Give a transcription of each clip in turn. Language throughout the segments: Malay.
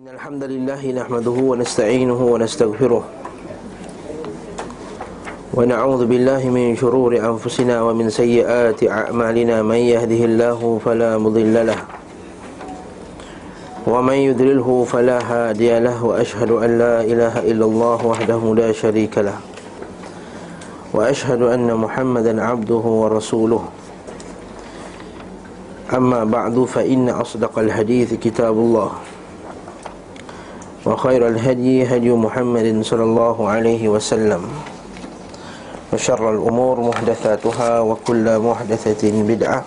إن الحمد لله نحمده ونستعينه ونستغفره ونعوذ بالله من شرور أنفسنا ومن سيئات أعمالنا من يهده الله فلا مضل له ومن يذلله فلا هادي له وأشهد أن لا إله إلا الله وحده لا شريك له وأشهد أن محمدا عبده ورسوله. أما بعد فإن أصدق الحديث كتاب الله. وخير الهدي هدي محمد صلى الله عليه وسلم وشر الأمور محدثاتها وكل محدثة بدعة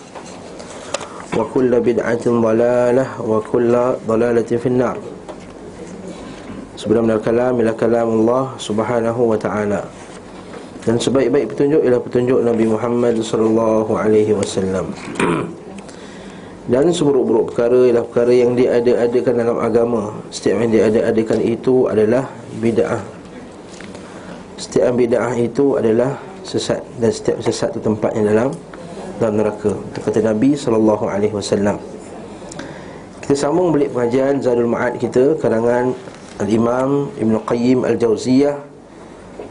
وكل بدعة ضلالة وكل ضلالة في النار Sebelum kalam ila kalam Allah Subhanahu wa taala. Dan sebaik-baik petunjuk ialah petunjuk Nabi Muhammad sallallahu alaihi wasallam. Dan seburuk-buruk perkara ialah perkara yang diada-adakan dalam agama. Setiap yang diada-adakan itu adalah bid'ah. Setiap bid'ah itu adalah sesat Dan setiap sesat itu tempatnya dalam dalam neraka. Kata Nabi SAW Kita sambung balik pengajian Zadul Ma'ad kita Karangan Al-Imam Ibn Qayyim Al-Jawziyah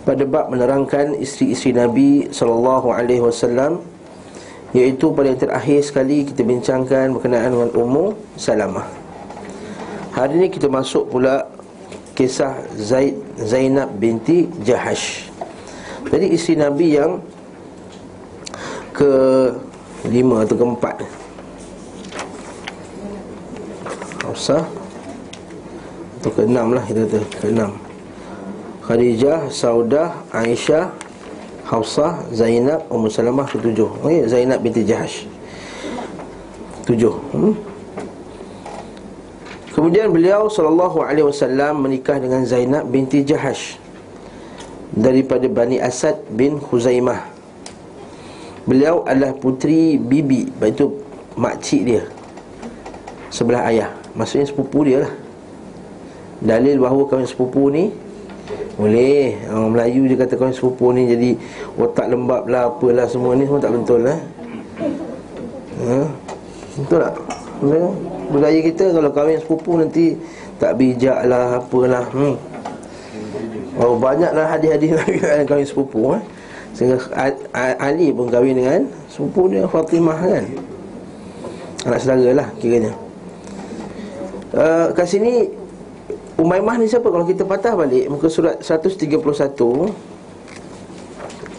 Pada bab menerangkan isteri-isteri Nabi SAW Iaitu pada yang terakhir sekali kita bincangkan berkenaan dengan Ummu Salamah. Hari ini kita masuk pula kisah Zaid Zainab binti Jahash. Jadi isteri Nabi yang ke lima atau keempat. Hafsah. Atau ke enam lah kita kata Ke enam Khadijah, Saudah, Aisyah Hafsah, Zainab, Ummu Salamah ketujuh okay, Zainab binti Jahash Tujuh hmm? Kemudian beliau sallallahu alaihi wasallam menikah dengan Zainab binti Jahash daripada Bani Asad bin Khuzaimah. Beliau adalah putri bibi, iaitu makcik dia. Sebelah ayah. Maksudnya sepupu dia lah. Dalil bahawa kahwin sepupu ni boleh Orang Melayu je kata kawan sepupu ni Jadi otak lembab lah Apalah semua ni Semua tak betul lah ha? Betul tak? Betul? Budaya kita kalau kahwin sepupu nanti Tak bijak lah Apalah hmm. Oh banyaklah hadis-hadis Nabi kahwin sepupu eh? Sehingga Ali pun kahwin dengan Sepupu dia Fatimah kan Anak saudara lah kiranya uh, Kat sini Umaymah ni siapa? Kalau kita patah balik Muka surat 131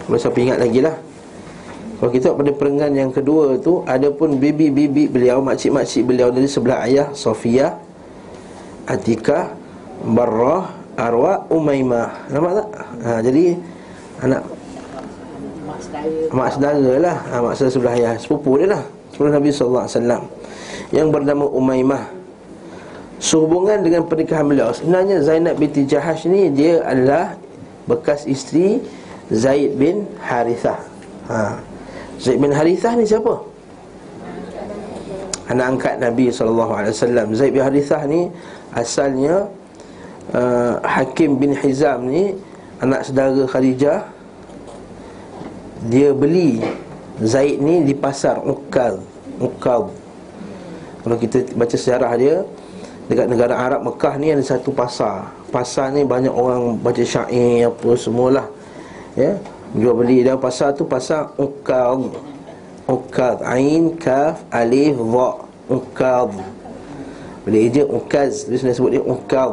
Kalau siapa ingat lagi lah. Kalau kita pada perenggan yang kedua tu Ada pun bibi-bibi beliau Makcik-makcik beliau dari sebelah ayah Sofia Atika Barrah Arwah Umaymah. Nampak tak? Ha, jadi Anak Mak saudara lah. Ha, Mak saudara sebelah ayah Sepupu dia lah. Sepupu Nabi SAW Yang bernama Umaymah Sehubungan dengan pernikahan beliau. Sebenarnya Zainab binti Jahash ni Dia adalah bekas isteri Zaid bin Harithah. Ha. Zaid bin Harithah ni siapa? Anak angkat Nabi SAW Zaid bin Harithah ni Asalnya uh, Hakim bin Hizam ni Anak saudara Khadijah. Dia beli Zaid ni di pasar Uqal Uqal Kalau kita baca sejarah dia Dekat negara Arab Mekah ni ada satu pasar. Pasar ni banyak orang baca syair apa semualah Ya. Jual beli. Dan pasar tu pasar Uqad Uqad Ain, Kaf, Alif, Dha Uqad Boleh je Uqaz Dia sebenarnya sebut dia Uqad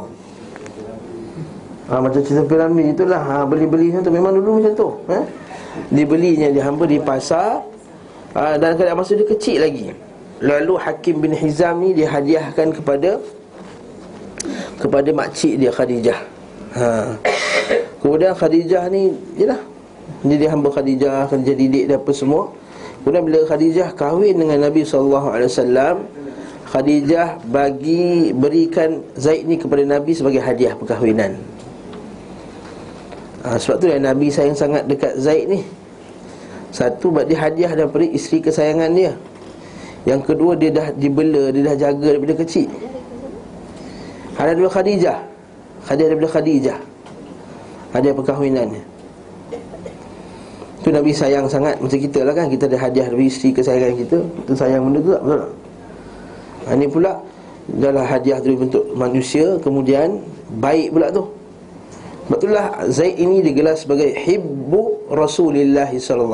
ha, Macam cerita piramid itulah. Ha, Beli-beli tu. Memang dulu macam tu ha? Dibelinya dia hamba di pasar. Ha, Dan kadang masa dia kecil lagi. Lalu Hakim bin Hizam ni dihadiahkan kepada kepada makcik dia Khadijah. Ha. Kemudian Khadijah ni jelah jadi hamba Khadijah jadi didik dia apa semua. Kemudian bila Khadijah kahwin dengan Nabi wasallam, Khadijah bagi berikan Zaid ni kepada Nabi sebagai hadiah perkahwinan. Ha, sebab tu yang Nabi sayang sangat dekat Zaid ni. Satu buat dia hadiah daripada isteri kesayangan dia. Yang kedua dia dah dibela, dia dah jaga daripada kecil. Ada dua Khadijah. Khadijah daripada Khadijah. Ada perkahwinannya. Itu Nabi sayang sangat Macam kita lah kan. Kita ada hadiah dari isteri kesayangan kita. Itu sayang benda tu tak? Betul Ini pula Adalah hadiah dari bentuk manusia Kemudian baik pula tu. Itulah Zaid ini digelar sebagai Hibbu Rasulullah SAW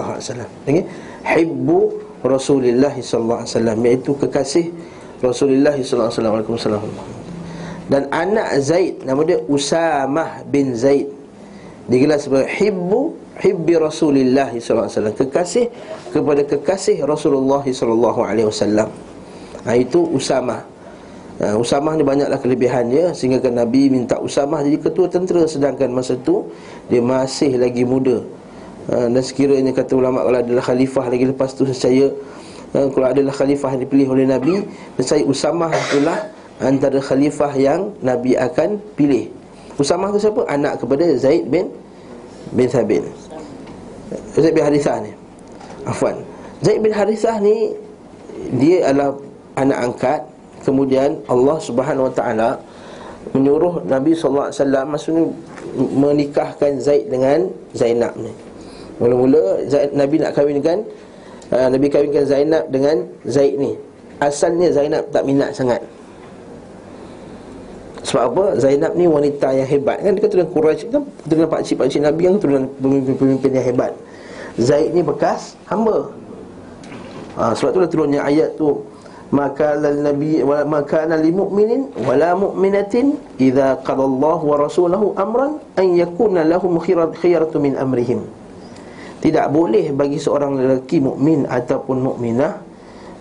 okay? Hibbu Rasulullah SAW Iaitu kekasih Rasulullah SAW Dan anak Zaid Nama dia Usamah bin Zaid. Digelar sebagai Hibbu Hibbi Rasulullah SAW Kekasih kepada kekasih Rasulullah SAW Ha, itu Usamah. Ha, Usamah ni banyaklah kelebihan dia Sehingga kan Nabi minta Usamah jadi ketua tentera. Sedangkan masa tu dia masih lagi muda. Ha, Dan sekiranya kata ulama' kalau adalah khalifah lagi lepas tu saya ha, Kalau adalah khalifah yang dipilih oleh Nabi Saya Usamah itulah antara khalifah yang Nabi akan pilih Usamah tu siapa? Anak kepada Zaid bin bin Thabit Zaid bin Harithah ni Afwan Zaid bin Harithah ni Dia adalah anak angkat kemudian Allah Subhanahu Wa Taala menyuruh Nabi wasallam maksudnya menikahkan Zaid dengan Zainab ni. Mula-mula Nabi nak kahwinkan uh, Nabi kahwinkan Zainab dengan Zaid ni. Asalnya Zainab tak minat sangat. Sebab apa? Zainab ni wanita yang hebat kan dia keturunan Quraisy kan keturunan pak cik pak cik Nabi yang keturunan pemimpin-pemimpin yang hebat. Zaid ni bekas hamba. Ha, sebab tu itulah turunnya ayat tu maka lal nabi wa maka lil mu'minin wala mu'minatin idza qala Allah wa rasuluhu amran an yakuna lahum khiyaratu min amrihim tidak boleh bagi seorang lelaki mukmin ataupun mukminah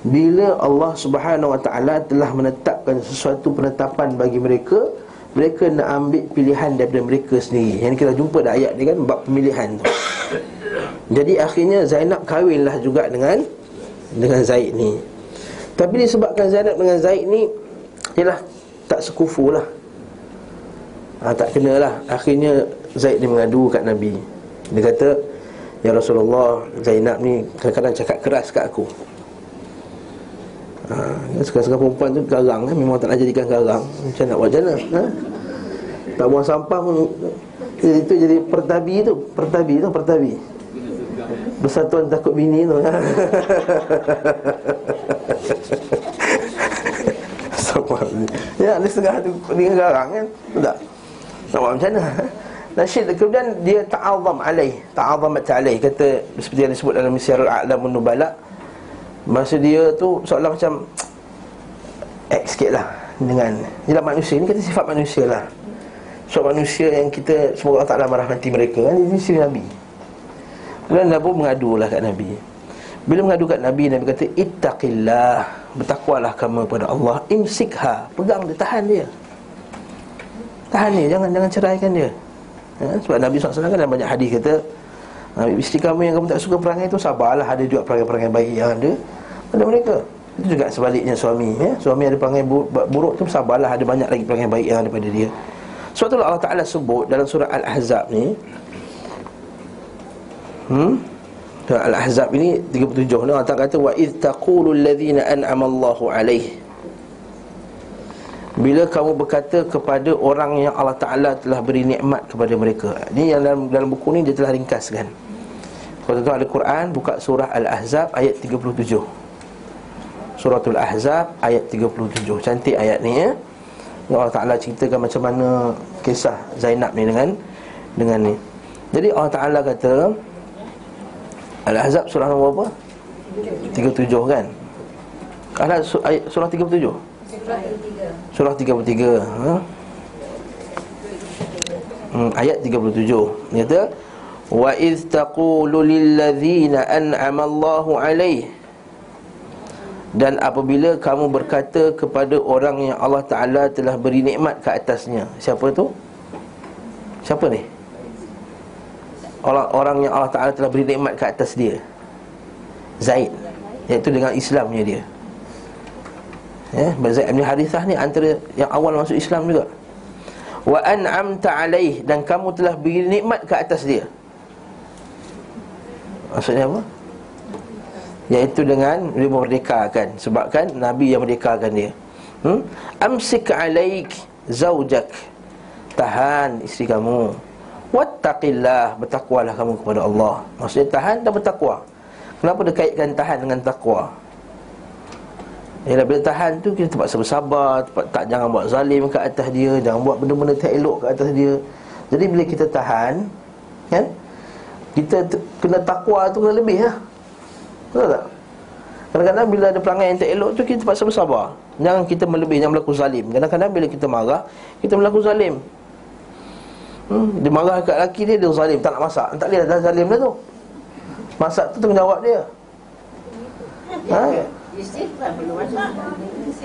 bila Allah Subhanahu wa taala telah menetapkan sesuatu penetapan bagi mereka mereka nak ambil pilihan daripada mereka sendiri. Yang kita jumpa dalam ayat ni kan bab pemilihan tu. Jadi akhirnya Zainab kahwinlah juga dengan dengan Zaid ni. Tapi disebabkan Zainab dengan Zaid ni Ialah tak sekufu lah. Ha, Tak kena lah. Akhirnya Zaid ni mengadu kat Nabi. Dia kata Ya Rasulullah Zainab ni kadang-kadang cakap keras kat aku ha, Sekarang-sekarang perempuan tu garang eh? Memang tak nak jadikan garang. Macam nak buat macam mana ha? Tak buang sampah pun Itu jadi pertabi tu Pertabi tu pertabi. Bersatuan takut bini tu Ya, dia setengah tu dengan garang kan? Tak? Nak buat macam mana Nasyid kemudian dia ta'azam alaih Ta'azamat alaih. Kata seperti yang disebut dalam Misyarul A'lamun Nubala Masa dia tu seolah macam X sikit lah Dengan Dia manusia Ini kata sifat manusia lah. Sebab manusia yang kita Semoga Allah Ta'ala marah nanti mereka. Ini sifat Nabi. Kemudian Nabi mengadu lah kat Nabi. Bila mengadu kat Nabi Nabi kata Ittaqillah Bertakwalah kamu kepada Allah. Imsikha Pegang dia, tahan dia. Tahan dia, jangan jangan ceraikan dia. Ya, Sebab Nabi SAW kan banyak hadis kata Nabi isteri kamu yang kamu tak suka perangai itu Sabarlah ada juga perangai-perangai baik yang ada Pada mereka Itu juga sebaliknya suami ya. Suami ada perangai buruk tu Sabarlah ada banyak lagi perangai baik yang ada pada dia Sebab itulah Allah Ta'ala sebut dalam surah Al-Ahzab ni Hmm? Al-Ahzab ini 37 ni Allah kata wa id taqulu alladhina an'ama Allahu alaih bila kamu berkata kepada orang yang Allah Ta'ala telah beri nikmat kepada mereka Ini yang dalam, dalam buku ni dia telah ringkaskan Kalau tuan ada Quran, buka surah Al-Ahzab ayat 37 Suratul Ahzab ayat 37 Cantik ayat ni ya Allah Ta'ala ceritakan macam mana kisah Zainab ni dengan dengan ni Jadi Allah Ta'ala kata Al-Ahzab surah nombor apa? 37 kan? Ada surah 37? Surah 33 ha? hmm, Ayat 37 Dia kata Wa iz taqulu lilladzina an'ama Allahu alaih dan apabila kamu berkata kepada orang yang Allah Ta'ala telah beri nikmat ke atasnya Siapa tu? Siapa ni? orang-orang yang Allah Ta'ala telah beri nikmat ke atas dia Zaid Iaitu dengan Islamnya dia Ya, Zaid bin Harithah ni antara yang awal masuk Islam juga. Wa an'amta alaih Dan kamu telah beri nikmat ke atas dia. Maksudnya apa? Iaitu dengan dia memerdekakan. Sebabkan Nabi yang merdekakan dia. Hmm? Amsik alaik zaujak. Tahan isteri kamu. Wattaqillah Bertakwalah kamu kepada Allah. Maksudnya tahan dan bertakwa. Kenapa dia kaitkan tahan dengan takwa Yalah bila tahan tu kita terpaksa bersabar tempat, tak Jangan buat zalim ke atas dia Jangan buat benda-benda tak elok ke atas dia. Jadi bila kita tahan Kan Kita kena takwa tu kena lebih lah. Betul tak? Kadang-kadang bila ada pelanggan yang tak elok tu Kita terpaksa bersabar Jangan kita melebih Jangan berlaku zalim. Kadang-kadang bila kita marah Kita berlaku zalim. Hmm, Dia marah kat lelaki dia Dia zalim. Tak nak masak. Tak boleh dah zalim dah tu. Masak tu tanggungjawab dia. Ha?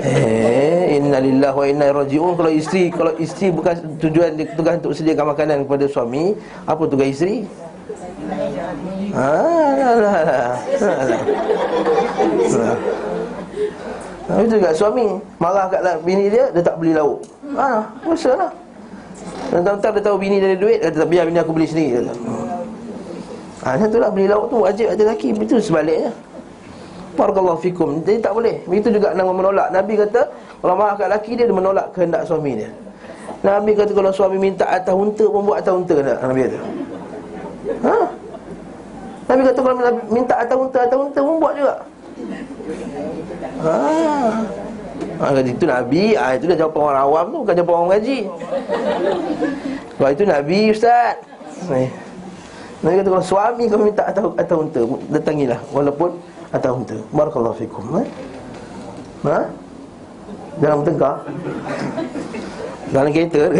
Eh, innalillah wa inna rajiun. Kalau isteri kalau isteri bukan tujuan dia tugas untuk sediakan makanan kepada suami, apa tugas isteri? Ah, lah, lah, lah. Tapi tu juga suami Marah kat lah bini dia Dia tak beli lauk. Ah, Puasa lah. Dan tak dia tahu bini dia ada duit Dia kata biar bini aku beli sendiri Dia kata. Ha, macam tu lah beli lauk tu wajib ada lelaki. Itu sebaliknya Barakallahu fikum. Jadi tak boleh. Begitu juga nama menolak. Nabi kata Kalau marah kat lelaki dia Dia menolak kehendak suami dia. Nabi kata kalau suami minta atas unta pun buat atas unta tak? Nabi kata. Ha? Nabi kata kalau Nabi minta atas unta atas unta pun buat juga. Ha. Ha, itu Nabi, ha, itu dah jawapan orang awam tu Bukan jawapan orang mengaji Sebab itu Nabi Ustaz. Nabi kata kalau suami kau minta atas, atas unta Datangilah. Walaupun atau unta. Barakallahu fikum. Eh? Ha? Jangan bertengkar Dalam kereta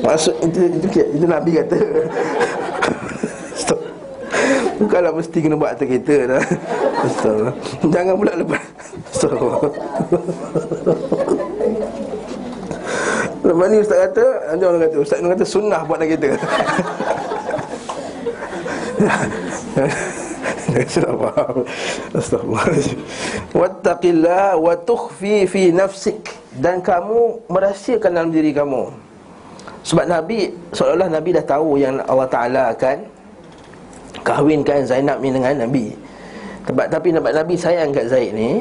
Maksud itu, itu, itu, itu Nabi kata. Stop. Bukanlah mesti kena buat atas kereta dah. Jangan pula lepas. Stop Lepas ni ustaz kata Nanti orang kata Ustaz kata sunnah buat nak kita. Wattaqillah wa tukhfi fi nafsik. Dan kamu merahsiakan dalam diri kamu. Sebab Nabi Seolah-olah Nabi dah tahu yang Allah Ta'ala akan Kahwinkan Zainab ni dengan Nabi. Sebab tapi Nabi, Nabi sayang kat Zaid ni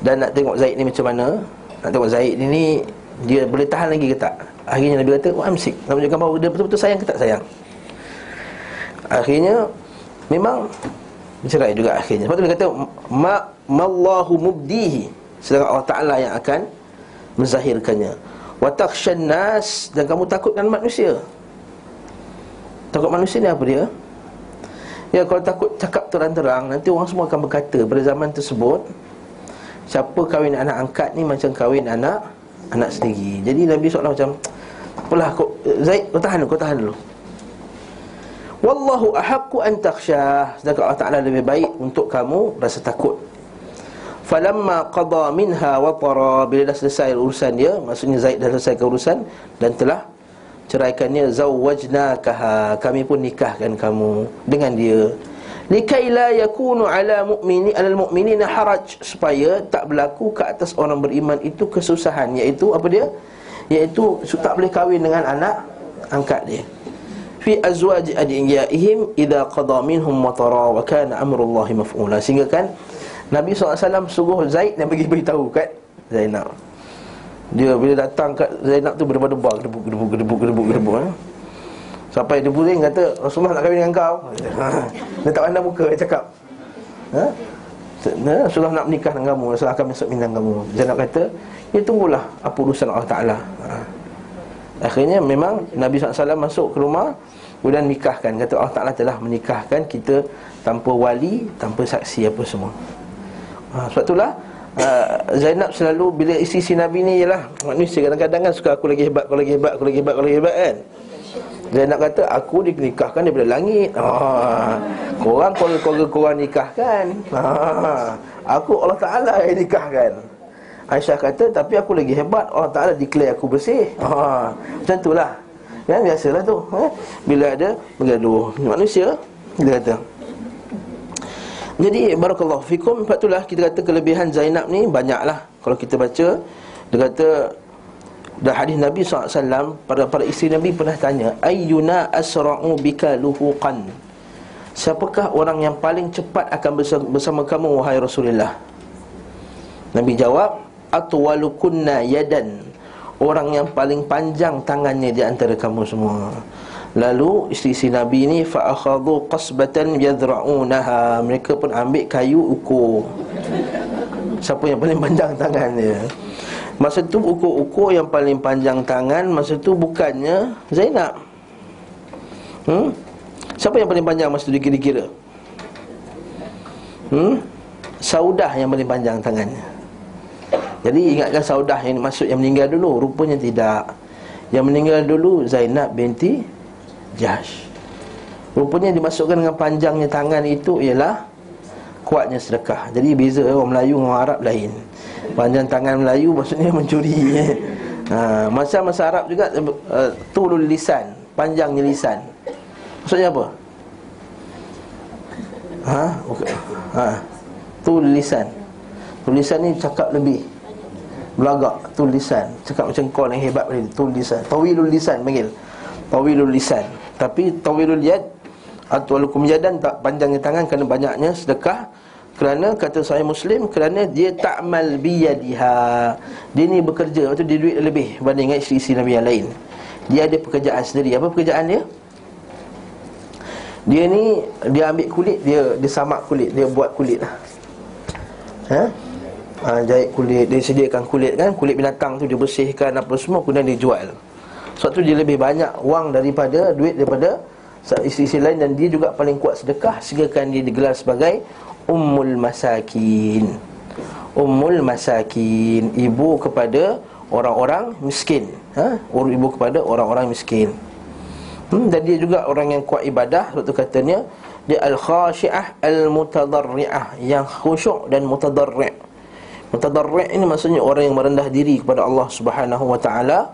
Dan nak tengok Zaid ni macam mana Nak tengok Zaid ni ni dia boleh tahan lagi ke tak? Akhirnya Nabi kata Wah amsik. Nak menunjukkan bahawa dia betul-betul sayang ke tak sayang? Akhirnya Memang Bercerai juga akhirnya. Sebab tu dia kata Ma Mallahu mubdihi. Sedangkan Allah Ta'ala yang akan Menzahirkannya. Watakshan nas Dan kamu takutkan manusia. Takut manusia ni apa dia? Ya kalau takut cakap terang-terang Nanti orang semua akan berkata Pada zaman tersebut Siapa kahwin anak angkat ni Macam kahwin anak anak sendiri. Jadi Nabi SAW macam Apalah kau Zaid kau tahan kau tahan dulu. Wallahu ahaqqu an takhshah. Sedangkan Allah Taala lebih baik untuk kamu rasa takut. Falamma qada minha wa tara bila dah selesai urusan dia, maksudnya Zaid dah selesai urusan dan telah ceraikannya zawwajnakaha. Kami pun nikahkan kamu dengan dia likai la yakunu ala mu'mini alal mu'minina haraj. Supaya tak berlaku ke atas orang beriman itu kesusahan. Iaitu apa dia? Iaitu tak boleh kahwin dengan anak angkat dia. Fi azwaj adiyaihim idza qada minhum matara wa kana amrullahi maf'ula. Sehingga kan Nabi SAW suruh Zaid dan bagi beritahu kat Zainab. Dia bila datang kat Zainab tu berdebar-debar gedebuk gedebuk gedebuk gedebuk gedebuk eh? Sampai dia pusing kata Rasulullah nak kahwin dengan kau. Dia tak pandang muka dia cakap ha? Rasulullah nak menikah dengan kamu Rasulullah akan masuk minang kamu Zainab kata Ya tunggulah apa urusan Allah Ta'ala ha. Akhirnya memang Nabi SAW masuk ke rumah Kemudian nikahkan Kata Allah Ta'ala telah menikahkan kita Tanpa wali Tanpa saksi apa semua ha, Sebab itulah uh, Zainab selalu Bila isi-isi Nabi ni ialah Manusia kadang-kadang kan suka aku lagi hebat Aku lagi hebat Aku lagi hebat Aku lagi hebat kan nak kata aku dinikahkan daripada langit ha. Korang keluarga korang nikahkan ha. Aku Allah Ta'ala yang nikahkan Aisyah kata tapi aku lagi hebat Allah Ta'ala declare aku bersih ha. Macam itulah Ya biasalah tu ha. Bila ada bergaduh Manusia Dia kata jadi barakallahu fikum Sebab itulah kita kata kelebihan Zainab ni Banyaklah Kalau kita baca Dia kata dan hadis Nabi SAW Para para isteri Nabi pernah tanya Ayyuna asra'u bika luhuqan Siapakah orang yang paling cepat akan bersama, kamu Wahai Rasulullah Nabi jawab Atwalukunna yadan Orang yang paling panjang tangannya di antara kamu semua Lalu isteri-isteri Nabi ni fa akhadhu qasbatan yadra'unaha. Mereka pun ambil kayu ukur. Siapa yang paling panjang tangan dia? Masa tu ukur-ukur yang paling panjang tangan masa tu bukannya Zainab. Hmm? Siapa yang paling panjang masa tu dikira-kira? Hmm? Saudah yang paling panjang tangannya. Jadi ingatkan Saudah yang masuk yang meninggal dulu, rupanya tidak. Yang meninggal dulu Zainab binti Jahsh Rupanya dimasukkan dengan panjangnya tangan itu ialah Kuatnya sedekah Jadi beza orang Melayu dengan orang Arab lain Panjang tangan Melayu maksudnya mencuri ha, Masa masa Arab juga uh, Tulul lisan Panjangnya lisan. Maksudnya apa? Ha? Ha? Tulul lisan. Tulisan ni cakap lebih Belagak Tulisan Cakap macam kau yang hebat Tulisan Tawilul lisan panggil. Tawilul lisan. Tapi tawilul yad atau alukum yadan tak panjangnya tangan kerana banyaknya sedekah kerana kata saya muslim kerana dia ta'mal biyadiha. Dia ni bekerja waktu dia duit lebih berbanding dengan isteri-isteri Nabi yang lain. Dia ada pekerjaan sendiri. Apa pekerjaan dia? Dia ni dia ambil kulit dia dia samak kulit dia buat kulit lah. Ha? ha jahit kulit dia sediakan kulit kan? Kulit binatang tu dia bersihkan apa semua kemudian dia jual. Sebab tu dia lebih banyak wang daripada duit daripada isteri-isteri lain dan dia juga paling kuat sedekah sehingga kan dia digelar sebagai ummul masakin. Ummul masakin, ibu kepada orang-orang miskin. Ha? Ibu kepada orang-orang miskin. Hmm, dan dia juga orang yang kuat ibadah sebab tu katanya dia al-khashi'ah al-mutadarri'ah yang khusyuk dan mutadarri'. Mutadarri' ini maksudnya orang yang merendah diri kepada Allah Subhanahu wa taala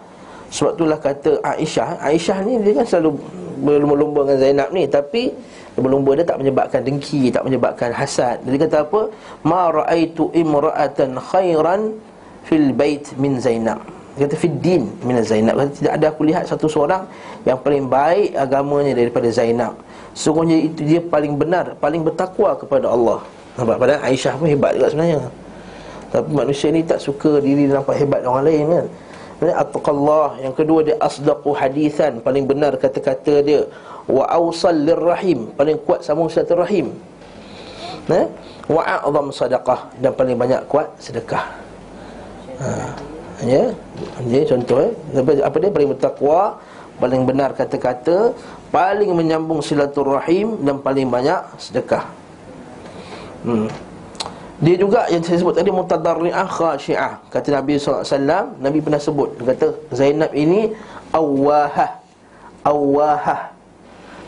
sebab itulah kata Aisyah Aisyah ni dia kan selalu berlumba-lumba dengan Zainab ni Tapi berlumba dia tak menyebabkan dengki Tak menyebabkan hasad. Dia kata apa? Ma ra'aitu imra'atan khairan fil bait min Zainab. Dia kata fid din min Zainab. Kata, Tidak ada aku lihat satu seorang Yang paling baik agamanya daripada Zainab. Sungguhnya itu dia paling benar Paling bertakwa kepada Allah. Nampak? Padahal Aisyah pun hebat juga sebenarnya. Tapi manusia ni tak suka diri nampak hebat orang lain kan? Ini Yang kedua dia asdaqu hadithan Paling benar kata-kata dia Wa awsal lirrahim Paling kuat sambung silaturahim eh? Wa a'zam sadaqah Dan paling banyak kuat sedekah ha. Ya Ini contoh eh? Apa dia paling bertakwa Paling benar kata-kata Paling menyambung silaturahim Dan paling banyak sedekah Hmm dia juga yang saya sebut tadi mutadarri'ah khashi'ah. Kata Nabi SAW, Nabi pernah sebut, dia kata Zainab ini awwahah. Awwahah.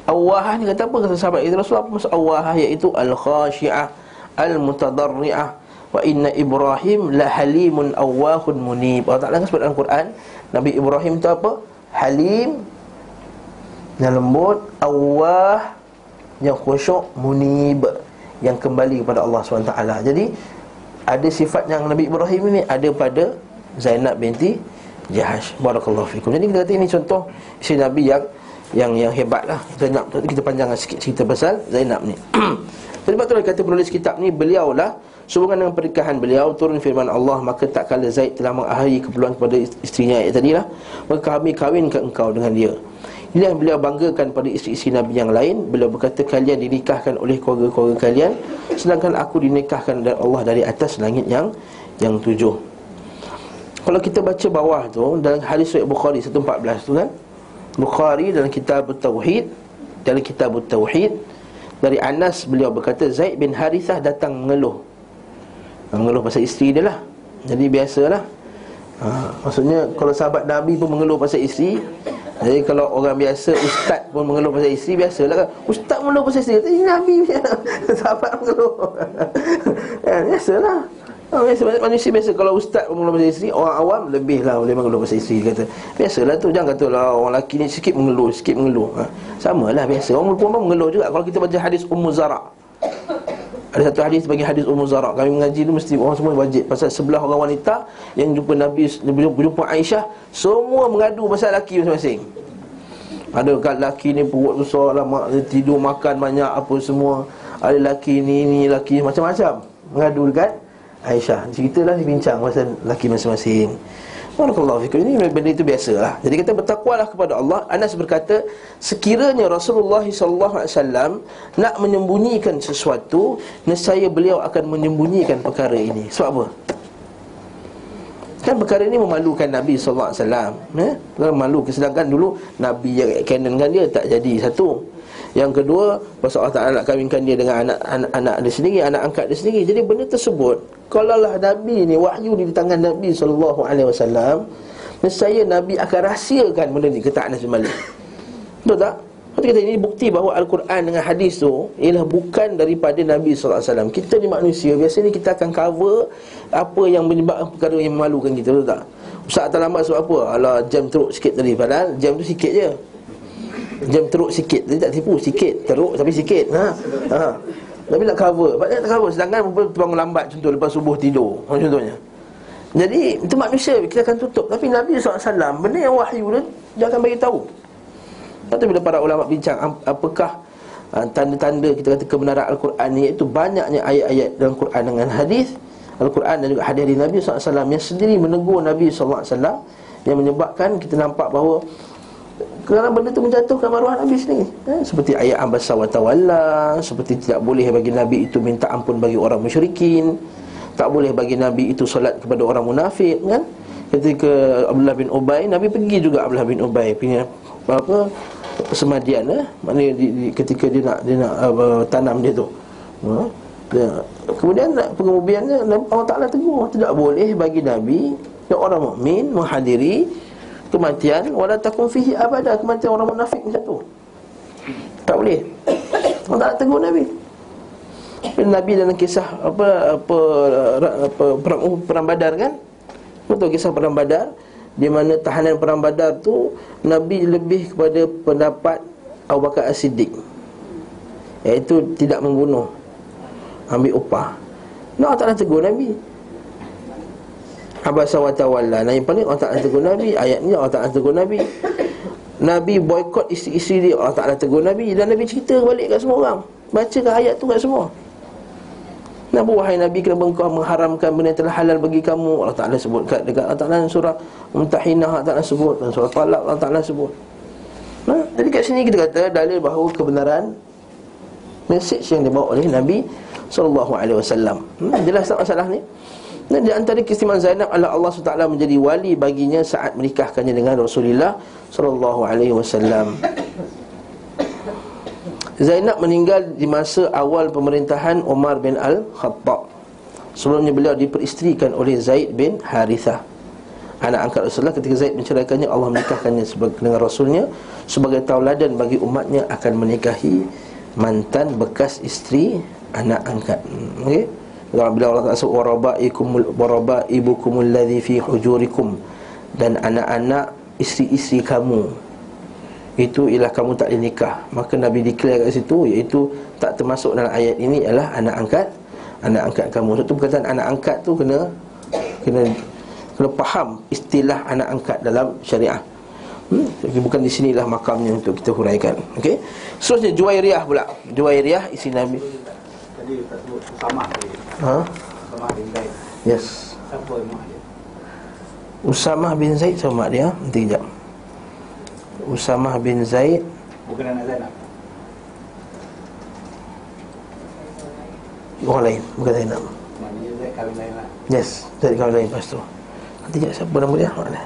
Awwahah ni kata apa kata sahabat itu Rasulullah apa maksud awwahah iaitu al-khashi'ah, al-mutadarri'ah. Wa inna Ibrahim la halimun awwahun munib. Allah Ta'ala kan sebut dalam Quran, Nabi Ibrahim itu apa? Halim yang lembut, awwah yang khusyuk, munib yang kembali kepada Allah SWT Jadi ada sifat yang Nabi Ibrahim ini ada pada Zainab binti Jahash Barakallahu fikum Jadi kita kata ini contoh isteri Nabi yang yang yang hebat lah kita, nak, kita panjangkan sikit cerita pasal Zainab ni. Sebab tu kata penulis kitab ni Beliau lah Sehubungan dengan pernikahan beliau Turun firman Allah Maka tak kala Zaid telah mengakhiri keperluan kepada isterinya ayat tadi lah Maka kami kahwinkan engkau dengan dia. Ini yang beliau banggakan pada isteri-isteri Nabi yang lain. Beliau berkata kalian dinikahkan oleh keluarga-keluarga kalian Sedangkan aku dinikahkan oleh Allah dari atas langit yang yang tujuh. Kalau kita baca bawah tu Dalam hadis Suhaib Bukhari 114 tu kan Bukhari dalam kitab Tauhid Dalam kitab Tauhid Dari Anas beliau berkata Zaid bin Harithah datang mengeluh Mengeluh pasal isteri dia lah Jadi biasalah ha, Maksudnya kalau sahabat Nabi pun mengeluh pasal isteri jadi kalau orang biasa ustaz pun mengeluh pasal isteri biasalah kan. Ustaz mengeluh pasal isteri, nabi punya sahabat mengeluh. kan biasalah. Oh, biasa manusia biasa kalau ustaz mengeluh pasal isteri, orang awam lebihlah boleh mengeluh pasal isteri kata. Biasalah tu jangan katalah orang lelaki ni sikit mengeluh, sikit mengeluh. Ha. Samalah biasa. Orang perempuan mengeluh juga kalau kita baca hadis Ummu Zara. Ada satu hadis bagi hadis Ummu Zara Kami mengaji tu mesti orang semua wajib Pasal sebelah orang wanita yang jumpa Nabi Jumpa Aisyah Semua mengadu pasal lelaki masing-masing Ada kat lelaki ni perut besar lah Tidur makan banyak apa semua Ada lelaki ni, ni lelaki macam-macam Mengadu dekat Aisyah. Ceritalah bincang pasal laki masing-masing. Barakallahu fikum. Ini benda itu biasa lah Jadi kita bertakwalah kepada Allah. Anas berkata Sekiranya Rasulullah SAW Nak menyembunyikan sesuatu Nescaya beliau akan menyembunyikan perkara ini. Sebab apa? Kan perkara ini memalukan Nabi SAW eh? Memalukan. Sedangkan dulu Nabi yang kanonkan dia tak jadi satu yang kedua, pasal Allah Ta'ala nak kahwinkan dia dengan anak, anak anak dia sendiri, anak angkat dia sendiri. Jadi benda tersebut, kalau lah Nabi ni, wahyu di tangan Nabi SAW, saya Nabi akan rahsiakan benda ni, kata Anas bin Malik. Betul tak? Kita kata ini bukti bahawa Al-Quran dengan hadis tu Ialah bukan daripada Nabi SAW Kita ni manusia, biasanya kita akan cover Apa yang menyebabkan perkara yang memalukan kita, betul tak? Ustaz tak lambat sebab apa? Alah jam teruk sikit tadi Padahal jam tu sikit je Jam teruk sikit. Dia tak tipu sikit. Teruk tapi sikit. Ha? Ha. Tapi nak cover. Sebab nak cover. Sedangkan bangun lambat Contoh lepas subuh tidur. Contohnya. Jadi itu manusia. Kita akan tutup. Tapi Nabi SAW Benda yang wahyu dia Dia akan bagi tahu. Lepas bila para ulama bincang Apakah ha, Tanda-tanda kita kata kebenaran Al-Quran ni Iaitu banyaknya ayat-ayat dalam Quran dengan hadis. Al-Quran dan juga hadis dari Nabi SAW Yang sendiri menegur Nabi SAW Yang menyebabkan kita nampak bahawa kerana benda itu menjatuhkan maruah Nabi sendiri eh? Seperti ayat Abasa wa tawalla Seperti tidak boleh bagi Nabi itu minta ampun bagi orang musyrikin Tak boleh bagi Nabi itu solat kepada orang munafik kan? Ketika Abdullah bin Ubay Nabi pergi juga Abdullah bin Ubay punya apa semadian eh? Maknanya di, di, ketika dia nak dia nak uh, tanam dia tu uh, dia, Kemudian pengemubiannya Allah Ta'ala tegur Tidak boleh bagi Nabi Dan orang mukmin menghadiri kematian wala takun fihi abada kematian orang munafik macam tu. Tak boleh. Allah tak tegur Nabi. Nabi dalam kisah apa apa, apa perang, perang Badar kan? Betul kisah perang Badar? Di mana tahanan perang Badar tu Nabi lebih kepada pendapat Abu Bakar As-Siddiq. Iaitu tidak membunuh. Ambil upah. Allah Ta'ala tegur Nabi Abasa wa tawalla. Yang paling Allah Ta'ala tegur Nabi Ayat ni Allah Ta'ala tegur Nabi. Nabi boykot isteri-isteri dia. Allah Ta'ala tegur Nabi. Dan Nabi cerita balik kat semua orang. Bacakan ayat tu kat semua. Nabi wahai Nabi Kenapa engkau mengharamkan benda yang telah halal bagi kamu? Allah Ta'ala sebut kat dekat Allah Ta'ala surah Mumtahinah. Allah Ta'ala sebut Dan surah Talak Allah Ta'ala sebut. Nah, Jadi kat sini kita kata Dalil bahawa kebenaran Message yang dibawa oleh Nabi SAW hmm, Jelas tak masalah ni dan di antara keistimewaan Zainab adalah Allah SWT menjadi wali baginya saat menikahkannya dengan Rasulullah sallallahu alaihi wasallam. Zainab meninggal di masa awal pemerintahan Umar bin Al-Khattab. Sebelumnya beliau diperistrikan oleh Zaid bin Harithah. Anak angkat Rasulullah ketika Zaid menceraikannya Allah menikahkannya dengan Rasulnya sebagai tauladan bagi umatnya akan menikahi mantan bekas isteri anak angkat. Okey. Bila Allah Ta'ala sebut Warabaikum Warabaibukum alladhi fi hujurikum. Dan anak-anak isteri-isteri kamu Itu ialah kamu tak dinikah Maka Nabi declare kat situ Iaitu tak termasuk dalam ayat ini Ialah anak angkat Anak angkat kamu. Satu perkataan anak angkat tu kena Kena Kena faham istilah anak angkat dalam syariah. Hmm? Bukan di sinilah makamnya untuk kita huraikan. Okey. Seterusnya Juwairiyah pula. Juwairiyah isi Nabi Tadi tak sebut Usamah Ha? Usamah bin Zaid. Yes. Siapa mak dia? Usamah bin Zaid siapa mak dia? Nanti kejap. Usamah bin Zaid. Bukan anak Zainab. Orang lain, bukan Zainab. Maknanya Zaid kahwin lain lah. Yes, Zaid kahwin lain lepas tu. Nanti kejap siapa nama dia? Mana?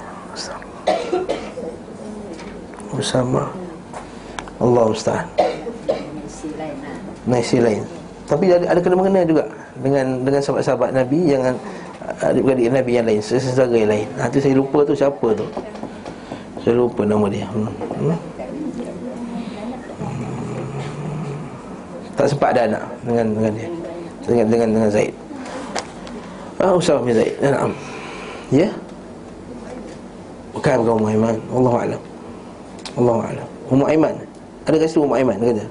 Usamah Allah Ustaz. Naisi lain tapi ada, ada kena mengena juga dengan dengan sahabat-sahabat Nabi yang adik-adik Nabi yang lain, sesaudara yang lain. Tu saya lupa tu siapa tu. Saya lupa nama dia. Hmm. Hmm. Tak sempat ada anak dengan dengan dia. Dengan dengan dengan Zaid. Ah Usama bin Zaid. Ya. Naam. Ya. Bukan kau Muhammad. Allahu a'lam. Allahu a'lam. Ummu Aiman. Ada kasi Ummu Aiman kata.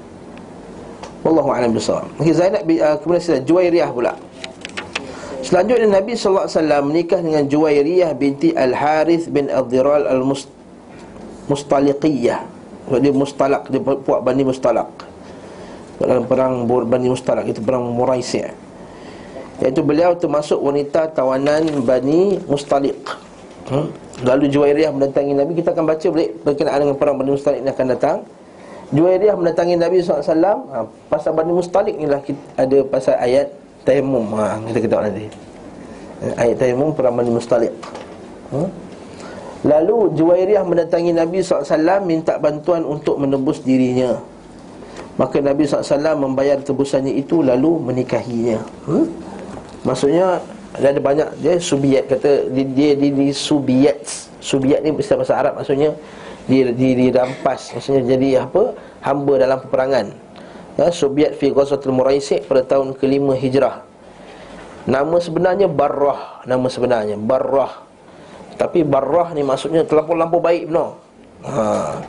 Wallahu a'lam bissawab. Okey Zainab uh, kemudian sila Juwairiyah pula. Selanjutnya Nabi sallallahu alaihi wasallam menikah dengan Juwairiyah binti Al-Harith bin Ad-Diral Al-Mustaliqiyah. Dia mustalak dia puak Bani Mustalak. Dalam perang Bani Mustalak itu perang Muraisi'. Iaitu beliau termasuk wanita tawanan Bani Mustaliq hmm? Lalu Juwairiyah mendatangi Nabi Kita akan baca balik berkenaan dengan perang Bani Mustaliq ini akan datang Juwairiyah mendatangi Nabi SAW ha, Pasal Bani Mustaliq ni lah Ada pasal ayat Taimum ha, Kita ketahui nanti. Ayat Taimum perang Bani Mustaliq hmm? Lalu Juwairiyah mendatangi Nabi SAW Minta bantuan untuk menebus dirinya. Maka Nabi SAW membayar tebusannya itu Lalu menikahinya. Hmm? Maksudnya ada banyak dia subiyat kata dia dia, dia, dia subiyat subiyat ni bahasa Arab maksudnya dia dirampas maksudnya jadi apa hamba dalam peperangan. Ya subiyat fi ghazatul muraisi pada tahun kelima hijrah. Nama sebenarnya barrah nama sebenarnya barrah. Tapi barrah ni maksudnya terlampau-lampau baik benar ha.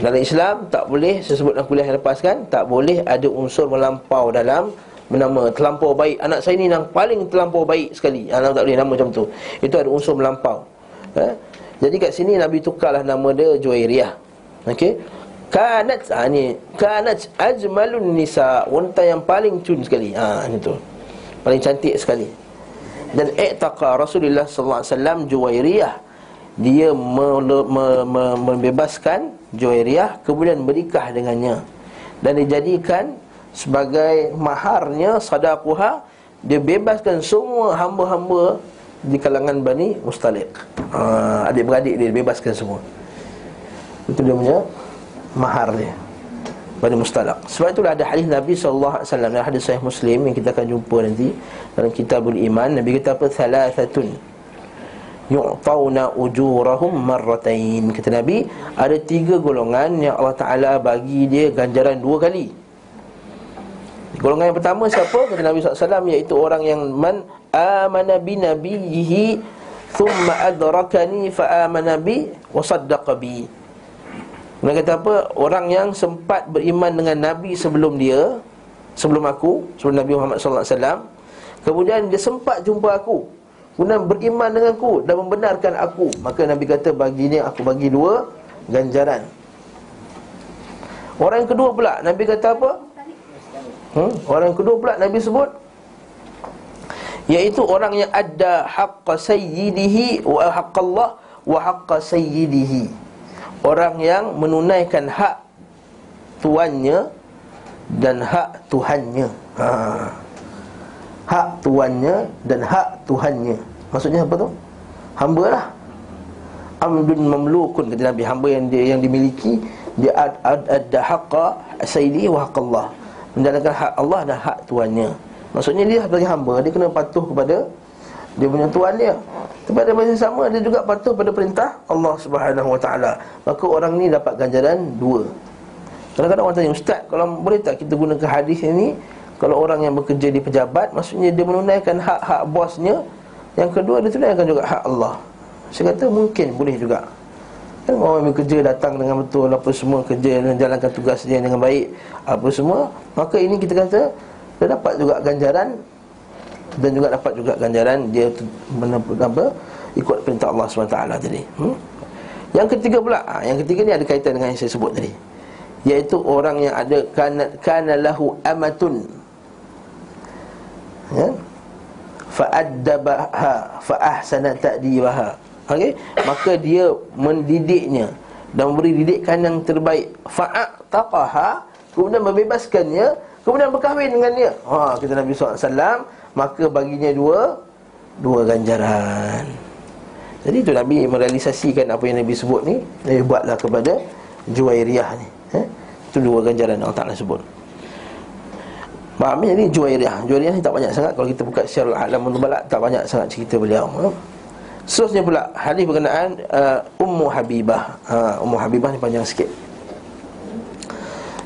Dalam Islam tak boleh sebut dalam kuliah yang lepas kan tak boleh ada unsur melampau dalam Menama terlampau baik. Anak saya ni yang paling terlampau baik sekali. Anak tak boleh nama macam tu. Itu ada unsur melampau. Eh? Jadi kat sini Nabi tukarlah nama dia Juwairiyah. Okey? Kanat ha, ni Kanat ajmalun nisa Wanita yang paling cun sekali. Ha, ni tu. Paling cantik sekali. Dan i'taqa Rasulullah SAW Juwairiyah. Dia me, me, me, membebaskan Juwairiyah Kemudian berikah dengannya. Dan dijadikan sebagai maharnya sadaquha dia bebaskan semua hamba-hamba di kalangan Bani Mustaliq. Ha, adik-beradik dia bebaskan semua. Itu dia punya mahar dia. Bani Mustaliq. Sebab itulah ada hadis Nabi alaihi wasallam, hadis sahih Muslim yang kita akan jumpa nanti dalam Kitabul Iman. Nabi kata apa? Thalathatun yu'tauna ujurahum marratain. Kata Nabi, ada tiga golongan yang Allah Taala bagi dia ganjaran dua kali. Golongan yang pertama siapa? Kata Nabi SAW Iaitu orang yang Man amana bi nabiyihi Thumma adrakani fa'amana bi Wasaddaqa bi Mereka kata apa? Orang yang sempat beriman dengan Nabi sebelum dia Sebelum aku Sebelum Nabi Muhammad SAW Kemudian dia sempat jumpa aku Kemudian beriman dengan aku Dan membenarkan aku Maka Nabi kata baginya aku bagi dua Ganjaran Orang yang kedua pula Nabi kata apa? Hmm? Orang kedua pula Nabi sebut Iaitu orang yang ada haqqa sayyidihi wa haqqallah wa haqqa sayyidihi Orang yang menunaikan hak tuannya dan hak Tuhannya ha. Hak tuannya dan hak Tuhannya Maksudnya apa tu? Hamba lah Amdun mamlukun kata Nabi Hamba yang dia, yang dimiliki Dia ada ad, ad, haqqa sayyidihi wa haqqallah menjalankan hak Allah dan hak tuannya. Maksudnya dia sebagai hamba dia kena patuh kepada dia punya tuan dia. Tapi pada masa sama dia juga patuh pada perintah Allah Subhanahu Wa Taala. Maka orang ni dapat ganjaran dua. Kadang-kadang orang tanya ustaz, kalau boleh tak kita gunakan hadis ini kalau orang yang bekerja di pejabat maksudnya dia menunaikan hak-hak bosnya, yang kedua dia tunaikan juga hak Allah. Saya kata mungkin boleh juga. Kan orang yang bekerja datang dengan betul Apa semua kerja dan jalankan tugas dia dengan baik Apa semua Maka ini kita kata Dia dapat juga ganjaran Dan juga dapat juga ganjaran Dia menempuh apa Ikut perintah Allah SWT tadi. Hmm? Yang ketiga pula ha, Yang ketiga ni ada kaitan dengan yang saya sebut tadi Iaitu orang yang ada Kana, kana lahu amatun. Ya? Fa'addabaha Fa'ahsana ta'dibaha Okey, maka dia mendidiknya dan memberi didikan yang terbaik. Fa'ataqaha, kemudian membebaskannya, kemudian berkahwin dengannya. Ha, kata Nabi SAW, maka baginya dua dua ganjaran. Jadi itu Nabi merealisasikan apa yang Nabi sebut ni, Nabi buatlah kepada Juwairiyah ni. Eh? Itu dua ganjaran Allah Ta'ala sebut. Faham ni Juwairiyah. Juwairiyah ni tak banyak sangat kalau kita buka secara alam tak banyak sangat cerita beliau. Eh? Seterusnya pula hadis berkenaan uh, Ummu Habibah. Ha, Ummu Habibah ni panjang sikit.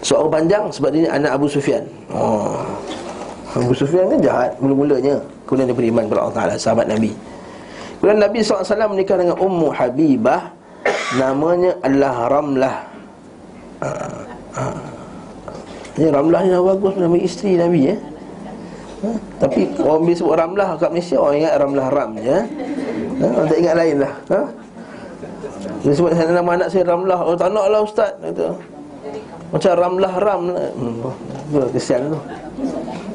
Soal panjang sebab dia anak Abu Sufyan. Oh. Abu Sufyan kan jahat mula-mulanya. Kemudian dia beriman kepada Allah Taala, sahabat Nabi. Kemudian Nabi SAW menikah dengan Ummu Habibah Namanya Allah Ramlah ha, ha. Ini Ramlah ni nama bagus Nama isteri Nabi ya. Ha? Tapi orang biasa sebut Ramlah kat Malaysia Orang ingat Ramlah Ram ya. Ha? Tak ingat lain lah. Ha? Dia sebut nama anak saya Ramlah. Oh tak nak lah Ustaz. Kata. Macam Ramlah Ram. Hmm, Kesian tu.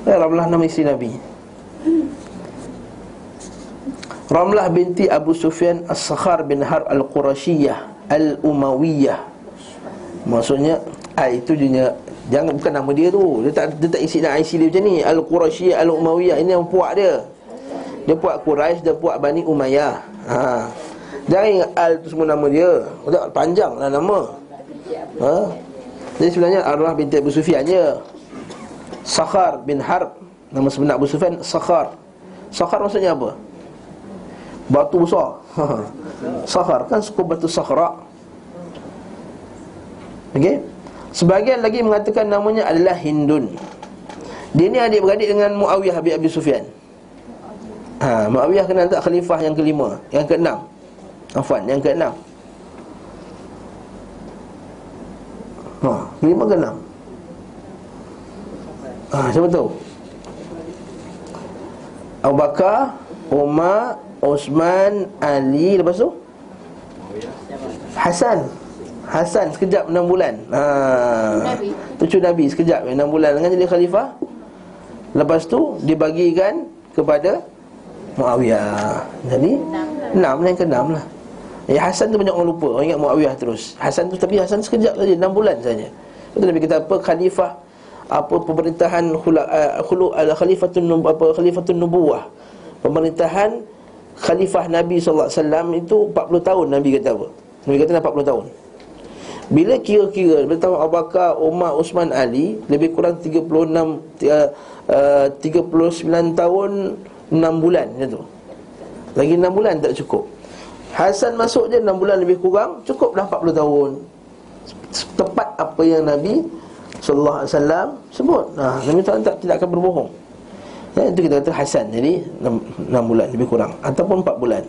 Ya, Ramlah nama isteri Nabi. Ramlah binti Abu Sufyan As-Sakhar bin Har Al-Qurashiyah Al-Umayyah Maksudnya ah, Itu jenis Jangan bukan nama dia tu. Dia tak, dia tak isi dalam IC dia macam ni. Al-Qurashiyah Al-Umayyah Ini yang puak dia Dia puak Quraisy Dia puak Bani Umayyah. Ha. Ingat Al tu semua nama dia. Tak panjang lah nama. Ha. Jadi sebenarnya Arwah binti Abu Sufyan je. Sakhar bin Harb. Nama sebenar Abu Sufyan Sakhar. Sakhar maksudnya apa? Batu besar. Sakhar kan suku batu Sakhra. Okey? Sebagian lagi mengatakan namanya adalah Hindun. Dia ni adik-beradik dengan Muawiyah bin Abi Sufyan ha, Muawiyah kenal tak khalifah yang kelima Yang keenam Afwan, yang keenam Ha, kelima ke enam? Ha, siapa tahu? Abu Bakar, Umar, Osman, Ali, lepas tu? Hasan Hasan sekejap 6 bulan ha. Cucu Nabi sekejap 6 bulan dengan jadi khalifah Lepas tu dibagikan kepada Muawiyah. Jadi 6 yang ke 6 lah. Ya Hasan tu banyak orang lupa. Orang ingat Muawiyah terus. Hasan tu tapi Hasan sekejap saja 6 bulan saja. Itu Nabi kata apa? Khalifah apa pemerintahan khulu uh, al khalifatun nub apa khalifatun nubuwah. Pemerintahan khalifah Nabi sallallahu alaihi wasallam itu 40 tahun Nabi kata apa? Nabi kata 40 tahun. Bila kira-kira Bila tahu Abu Bakar, Umar, Usman, Ali Lebih kurang 36 uh, uh, 39 tahun 6 bulan macam tu Lagi 6 bulan tak cukup Hasan masuk je 6 bulan lebih kurang Cukup dah 40 tahun Tepat apa yang Nabi Sallallahu Alaihi Wasallam sebut nah, Nabi SAW tak, tidak akan berbohong ya, Itu kita kata Hasan Jadi 6, 6 bulan lebih kurang Ataupun 4 bulan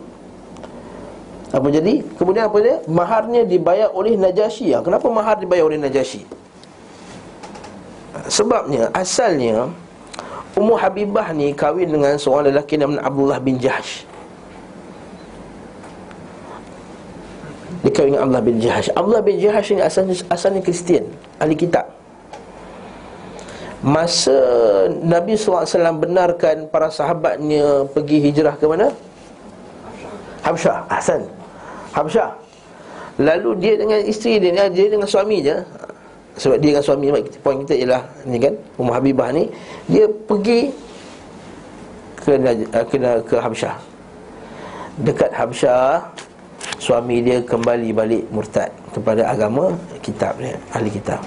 apa jadi? Kemudian apa dia? Maharnya dibayar oleh Najasyi. Ha, kenapa mahar dibayar oleh Najasyi? Sebabnya asalnya Ummu Habibah ni kahwin dengan seorang lelaki namanya Abdullah bin Jahsh. Dia kahwin dengan Abdullah bin Jahsh. Abdullah bin Jahsh ni asalnya asalnya Kristian, ahli kitab. Masa Nabi SAW benarkan para sahabatnya pergi hijrah ke mana? Habsyah. Hasan. Habsyah Lalu dia dengan isteri dia Dia dengan suami je Sebab dia dengan suami Poin kita ialah ni kan Umar Habibah ni Dia pergi Ke, ke, ke Habsyah. Dekat Habsyah Suami dia kembali balik murtad Kepada agama kitab dia Ahli kitab.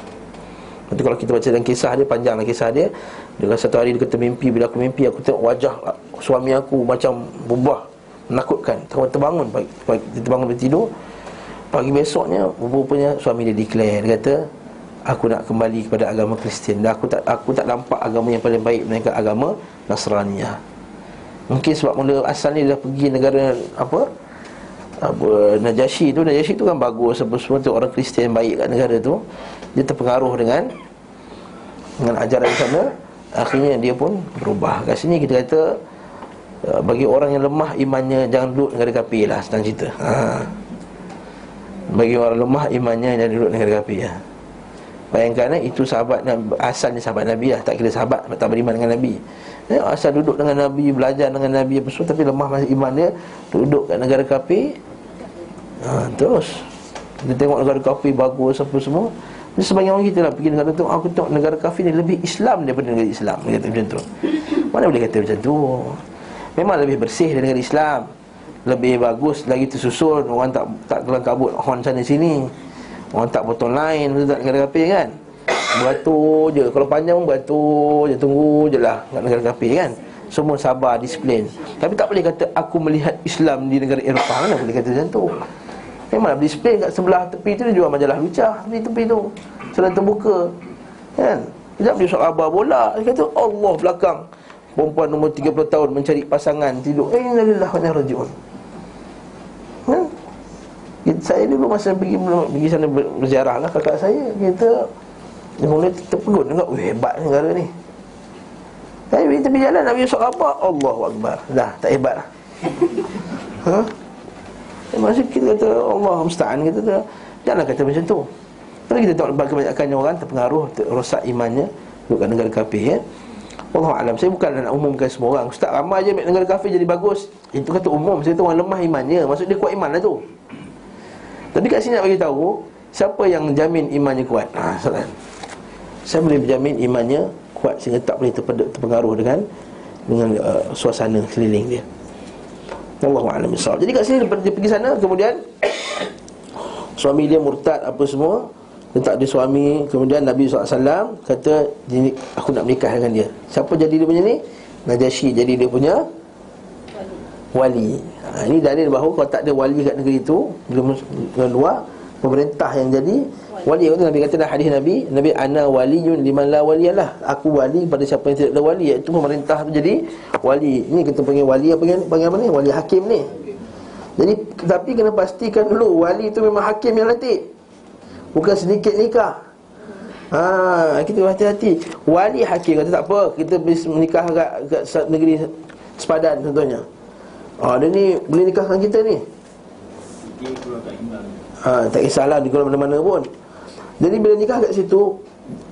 Nanti kalau kita baca dalam kisah dia Panjanglah kisah dia Dia satu hari dia kata mimpi Bila aku mimpi aku tengok wajah Suami aku macam berubah menakutkan. Terbangun pagi, pagi, Dia terbangun dari tidur. Pagi besoknya Rupanya suami dia declare Dia kata Aku nak kembali kepada agama Kristian. Dan aku tak aku tak nampak agama yang paling baik Melainkan agama Nasraniyah Mungkin sebab mula asal ni dah pergi negara Apa apa Najasyi tu. Najasyi tu kan bagus Sebab semua tu. Orang Kristian baik kat negara tu. Dia terpengaruh dengan Dengan ajaran sana. Akhirnya dia pun berubah. Kat sini kita kata Ya, bagi orang yang lemah imannya Jangan duduk negara kafir lah Senang cerita. Ha. Bagi orang lemah imannya Jangan duduk negara kafir ya. Bayangkan eh, itu sahabat Asalnya sahabat Nabi lah. Tak kira sahabat Tak beriman dengan Nabi. Ya, Asal duduk dengan Nabi Belajar dengan Nabi apa semua Tapi lemah masih imannya Duduk kat negara kafir ha, Terus. Kita tengok negara kafir Bagus apa semua Jadi sebagian orang kita lah. Pergi negara tu Aku tengok negara kafir ni Lebih Islam daripada negara Islam Dia kata macam tu. Mana boleh kata macam tu? Memang lebih bersih dari negara Islam. Lebih bagus lagi tersusun. Orang tak tak kelang kabut horn sana sini Orang tak potong lain Betul tak negara kapir kan? Beratur je. Kalau panjang beratur je Tunggu je lah Kat negara kapir kan? Semua sabar, disiplin. Tapi tak boleh kata Aku melihat Islam di negara Eropah. Mana boleh kata macam tu? Memang disiplin kat sebelah tepi tu Dia jual majalah lucah Di tepi tu. Sebelah terbuka. Kan? Sekejap dia soal bola. Dia kata Allah belakang. Perempuan umur 30 tahun mencari pasangan tidur. Eh innalillah wa rajiun Saya dulu masa pergi pergi sana berziarah lah kakak saya. Kita mula terpegun juga. Weh hebat negara ni. Tapi pergi tepi jalan Nabi Yusuf apa Allahu Akbar. Dah tak hebat lah. Ha? Masa kita kata Allah musta'an kita kata Janganlah kata macam tu. Kalau kita tengok kebanyakan orang terpengaruh Rosak imannya Duduk negara kafir ya. Allah alam. Saya bukan nak umumkan semua orang. Ustaz ramai je negara kafir jadi bagus. Itu kata umum. Saya tu orang lemah imannya. Maksud dia kuat iman lah tu Tapi kat sini nak bagi tahu Siapa yang jamin imannya kuat? Ha, soalan. Saya boleh berjamin imannya kuat Sehingga tak boleh terpengaruh dengan Dengan uh, suasana keliling dia? Allah alam Jadi kat sini dia pergi sana Kemudian Suami dia murtad apa semua dia tak ada suami Kemudian Nabi SAW kata Aku nak menikah dengan dia. Siapa jadi dia punya ni? Najasyi jadi dia punya Wali ha, Ini dalil bahawa kalau tak ada wali kat negeri itu Dengan luar Pemerintah yang jadi Wali itu Nabi kata dah hadis Nabi Nabi ana waliyun liman la waliyalah Aku wali pada siapa yang tidak ada wali Iaitu pemerintah tu jadi wali. Ini kita panggil wali apa, panggil apa ni? Wali hakim ni. Jadi tapi kena pastikan dulu Wali itu memang hakim yang lantik. Bukan sedikit nikah. Ha, kita hati-hati. Wali hakim kata tak apa Kita menikah kat, kat negeri Sepadan contohnya ha, Dia ni boleh nikahkan kita ni? Ha, Tak kisahlah Dia kalau mana-mana pun. Jadi bila nikah kat situ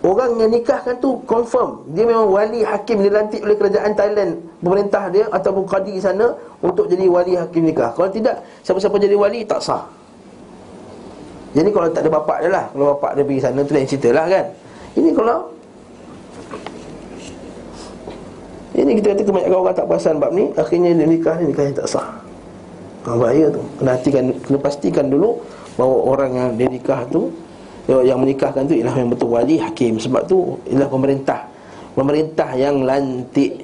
Orang yang nikahkan tu confirm. Dia memang wali hakim dilantik oleh kerajaan Thailand Pemerintah dia ataupun qadi sana Untuk jadi wali hakim nikah. Kalau tidak, siapa-siapa jadi wali tak sah. Jadi kalau tak ada bapak dia lah. Kalau bapak dia pergi sana tu lain cerita lah kan. Ini kalau Ini kita kata kebanyakan orang tak perasan bab ni Akhirnya dia nikah ni nikah yang tak sah. Ha, Bahaya tu. Kena, hatikan, kena pastikan dulu Bahawa orang yang dia nikah tu Yang menikahkan tu ialah yang betul wali hakim. Sebab tu ialah pemerintah. Pemerintah yang lantik.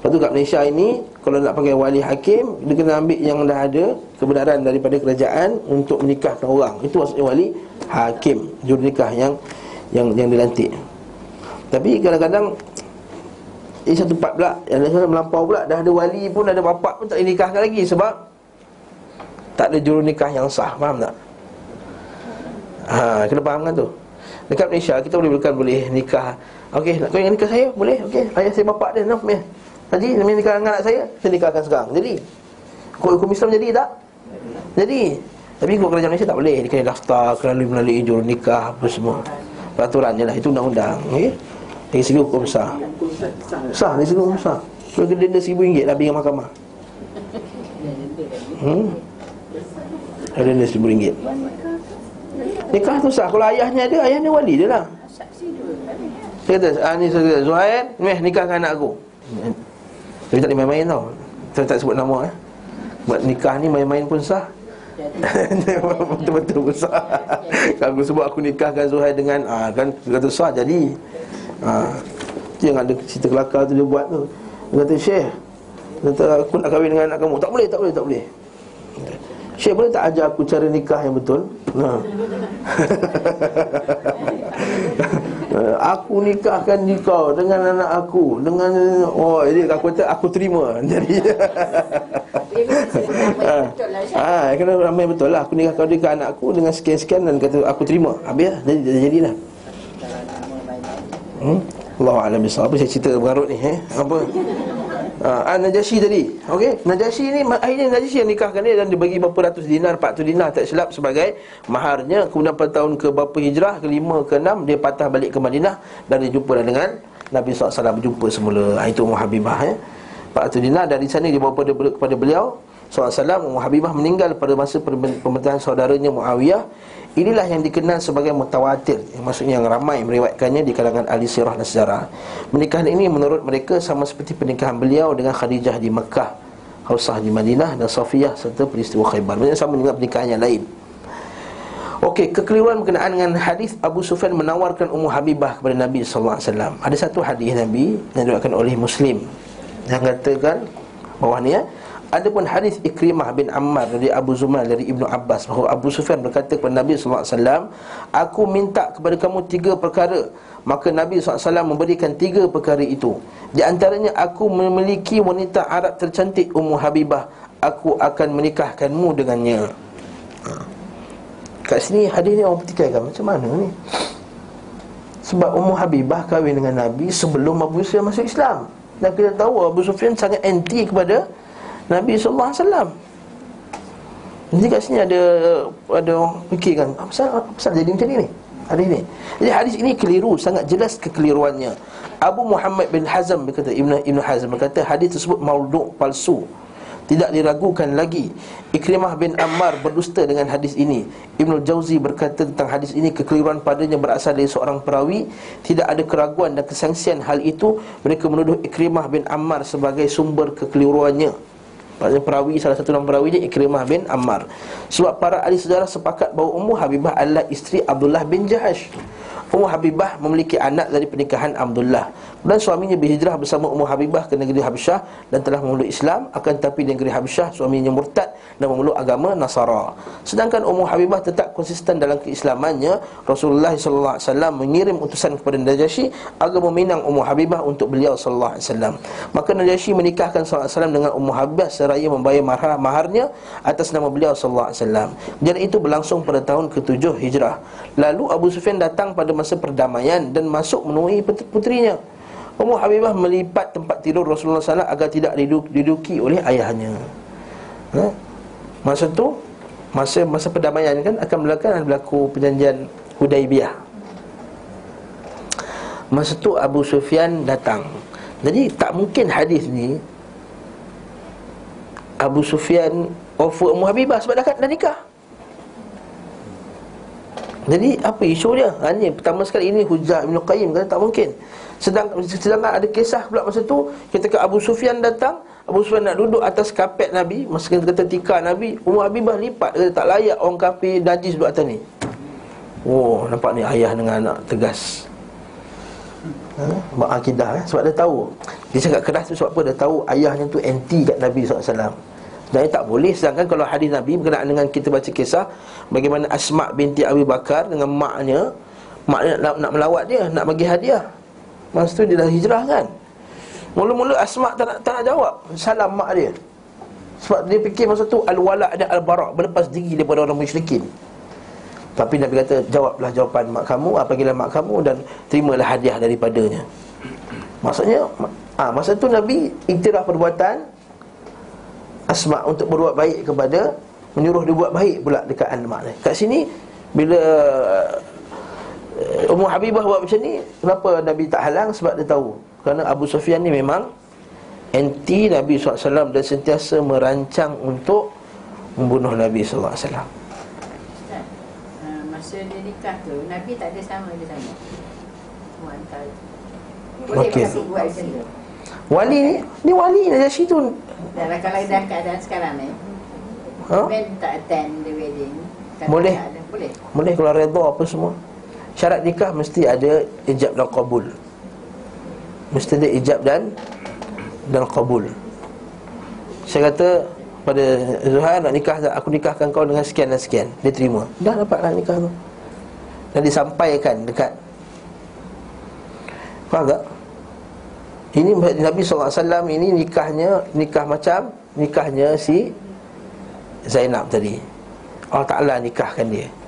Lepas tu kat Malaysia ini Kalau nak pakai wali hakim Dia kena ambil yang dah ada Kebenaran daripada kerajaan Untuk menikahkan orang. Itu maksudnya wali hakim. Juru nikah yang yang yang dilantik Tapi kadang-kadang Ini satu part pula Yang lain melampau pula Dah ada wali pun Ada bapak pun tak dinikahkan lagi Sebab Tak ada juru nikah yang sah Faham tak? Ha, kena faham kan tu Dekat Malaysia kita boleh bukan boleh nikah Okey, nak kau yang nikah saya? Boleh? Okey, ayah saya bapak dia, no, meh. Haji, nak nikah dengan anak saya Saya nikahkan sekarang Jadi hukum Islam jadi tak? Jadi Tapi kalau kerajaan Malaysia tak boleh Dia kena daftar Kena melalui, juru nikah Apa semua Peraturan je lah Itu undang-undang okay? Dari segi hukum sah. Sah dari segi hukum sah. Kalau kena denda RM1,000 lah Pergi mahkamah. Hmm? Ada denda RM1,000 Nikah tu sah. Kalau ayahnya ada Ayahnya wali dia lah. Saya kata ah, Ni saya kata Zuhair Meh nikahkan anak aku. Tapi tak boleh main-main tau. Saya tak sebut nama eh. Buat nikah ni main-main pun sah. Betul-betul pun sah. Kalau aku sebut aku nikahkan Zuhair dengan ah, Kan kata sah jadi ah, Itu yang ada cerita kelakar tu dia buat tu. Dia kata Syekh Dia kata aku nak kahwin dengan anak kamu. Tak boleh, tak boleh, tak boleh. Syekh boleh tak ajar aku cara nikah yang betul? Nah. aku nikahkan kau dengan anak aku dengan oh jadi aku kata aku terima. Jadi ha. kena ramai betul lah. Aku nikahkan dia ke anakku dengan sekian-sekian dan kata aku terima. Habis lah. Jadi jadilah hmm? Allah alam bisawab apa saya cerita berarut ni eh? Apa? Ha, Najasyi tadi. Okey, Najasyi ni Akhirnya Najasyi yang nikahkan dia Dan dia bagi berapa ratus dinar 400 dinar tak silap sebagai Maharnya. Kemudian pada tahun ke berapa hijrah Kelima, ke enam Dia patah balik ke Madinah Dan dia jumpa dengan Nabi SAW berjumpa semula. Ha, Itu Umar Habibah eh. 400 dinar Dari sana dia bawa kepada, kepada beliau SAW Umar Habibah meninggal pada masa pemerintahan saudaranya Muawiyah Inilah yang dikenal sebagai mutawatir Maksudnya yang ramai meriwayatkannya di kalangan ahli sirah dan sejarah. Pernikahan ini menurut mereka sama seperti pernikahan beliau dengan Khadijah di Mekah Hausah di Madinah dan Safiyah serta peristiwa Khaybar. Maksudnya sama dengan pernikahan yang lain. Okey, kekeliruan berkenaan dengan hadis Abu Sufyan menawarkan Ummu Habibah kepada Nabi SAW Ada satu hadis Nabi yang diriwayatkan oleh Muslim Yang katakan bawah ni ya Adapun hadis Ikrimah bin Ammar dari Abu Zumal dari Ibnu Abbas bahawa Abu Sufyan berkata kepada Nabi sallallahu alaihi wasallam, "Aku minta kepada kamu tiga perkara." Maka Nabi SAW memberikan tiga perkara itu. Di antaranya aku memiliki wanita Arab tercantik Ummu Habibah. Aku akan menikahkanmu dengannya. Ha. Kat sini hadis ni orang petikaikan Macam mana ni? Sebab Ummu Habibah kahwin dengan Nabi Sebelum Abu Sufyan masuk Islam. Dan kita tahu Abu Sufyan sangat anti kepada Nabi sallallahu alaihi wasallam. Kat sini ada ada fikir kan, apa apa pasal jadi macam ni ni? Hadis ni. Jadi hadis ini keliru, sangat jelas kekeliruannya. Abu Muhammad bin Hazm berkata Ibn Ibn Hazm berkata hadis tersebut maudhu' palsu. Tidak diragukan lagi Ikrimah bin Ammar berdusta dengan hadis ini Ibn Jauzi berkata tentang hadis ini Kekeliruan padanya berasal dari seorang perawi Tidak ada keraguan dan kesangsian hal itu Mereka menuduh Ikrimah bin Ammar sebagai sumber kekeliruannya Maksudnya perawi, salah satu nama perawi dia Ikrimah bin Ammar. Sebab para ahli sejarah sepakat bahawa Ummu Habibah adalah isteri Abdullah bin Jahash. Ummu Habibah memiliki anak dari pernikahan Abdullah dan suaminya berhijrah bersama Ummu Habibah ke negeri Habsyah dan telah memeluk Islam akan tetapi di negeri Habsyah suaminya murtad dan memeluk agama Nasara. Sedangkan Ummu Habibah tetap konsisten dalam keislamannya, Rasulullah wasallam mengirim utusan kepada Najasyi agar meminang Ummu Habibah untuk beliau wasallam. Maka Najasyi menikahkan wasallam dengan Ummu Habibah seraya membayar mahar maharnya atas nama beliau wasallam. Dan itu berlangsung pada tahun ke-7 Hijrah. Lalu Abu Sufyan datang pada masa perdamaian dan masuk menemui putrinya. Ummu Habibah melipat tempat tidur Rasulullah SAW agar tidak diduki oleh ayahnya. Ha? Masa tu masa masa perdamaian kan akan berlaku berlaku perjanjian Hudaibiyah. Masa tu Abu Sufyan datang. Jadi tak mungkin hadis ni Abu Sufyan offer Ummu Habibah sebab dah, dah nikah. Jadi apa isu dia? Hanya pertama sekali ini hujah Ibn Qayyim kata tak mungkin. Sedang sedangkan ada kisah pula masa tu ketika Abu Sufyan datang, Abu Sufyan nak duduk atas kapet Nabi, masa kata tika Nabi, Umar Habibah lipat kata tak layak orang kafir najis duduk atas ni. Oh, nampak ni ayah dengan anak tegas. Ha? Mak akidah eh? Sebab dia tahu Dia cakap keras tu sebab apa Dia tahu ayahnya tu anti kat Nabi SAW Dan tak boleh Sedangkan kalau hadis Nabi Berkenaan dengan kita baca kisah Bagaimana Asma' binti Abi Bakar Dengan maknya Maknya nak, nak melawat dia Nak bagi hadiah Masa tu dia dah hijrah kan? Mula-mula Asma' tak nak, tak nak jawab. Salam mak dia. Sebab dia fikir masa tu Al-Wala' dan Al-Bara' Berlepas diri daripada orang musyrikin. Tapi Nabi kata Jawablah jawapan mak kamu Apabila mak kamu Dan terimalah hadiah daripadanya. Maksudnya ah, Masa tu Nabi Iktiraf perbuatan Asma' untuk berbuat baik kepada Menyuruh dia buat baik pula dekat mak dia. Kat sini Bila Ummu Habibah buat macam ni Kenapa Nabi tak halang? Sebab dia tahu Kerana Abu Sufyan ni memang Anti Nabi SAW Dan sentiasa merancang untuk Membunuh Nabi SAW uh, Masa dia nikah tu Nabi tak ada sama dia sama Muantar Okey. Wali ni Ni wali Najasyi tu Dan kalau dah keadaan sekarang ni ha? Ben tak attend the wedding Boleh. ada. Boleh Boleh kalau redha apa semua Syarat nikah mesti ada Ijab dan qabul. Mesti ada ijab dan Dan qabul. Saya kata Pada Zuhair nak nikah Aku nikahkan kau dengan sekian dan sekian. Dia terima. Dah dapatlah nikah tu. Dan disampaikan dekat. Faham tak? Ini Nabi SAW ini nikahnya Nikah macam Nikahnya si Zainab tadi. Allah Ta'ala nikahkan dia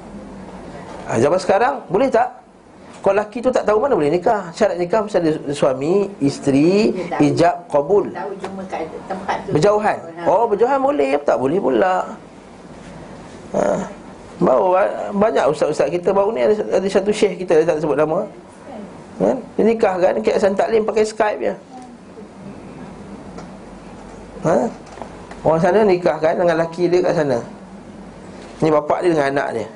ha, Zaman sekarang Boleh tak? Kalau lelaki tu tak tahu mana boleh nikah Syarat nikah mesti ada suami Isteri. Ijab Qabul Tahu cuma kat tempat tu Berjauhan Ha. Oh berjauhan boleh Tak boleh pula ha. Baru banyak ustaz-ustaz kita Baru ni ada, ada satu syekh kita tak sebut nama kan? Dia nikah kan Kek Hasan Taklim pakai Skype je ha? Orang sana nikah kan Dengan lelaki dia kat sana Ni bapak dia dengan anak dia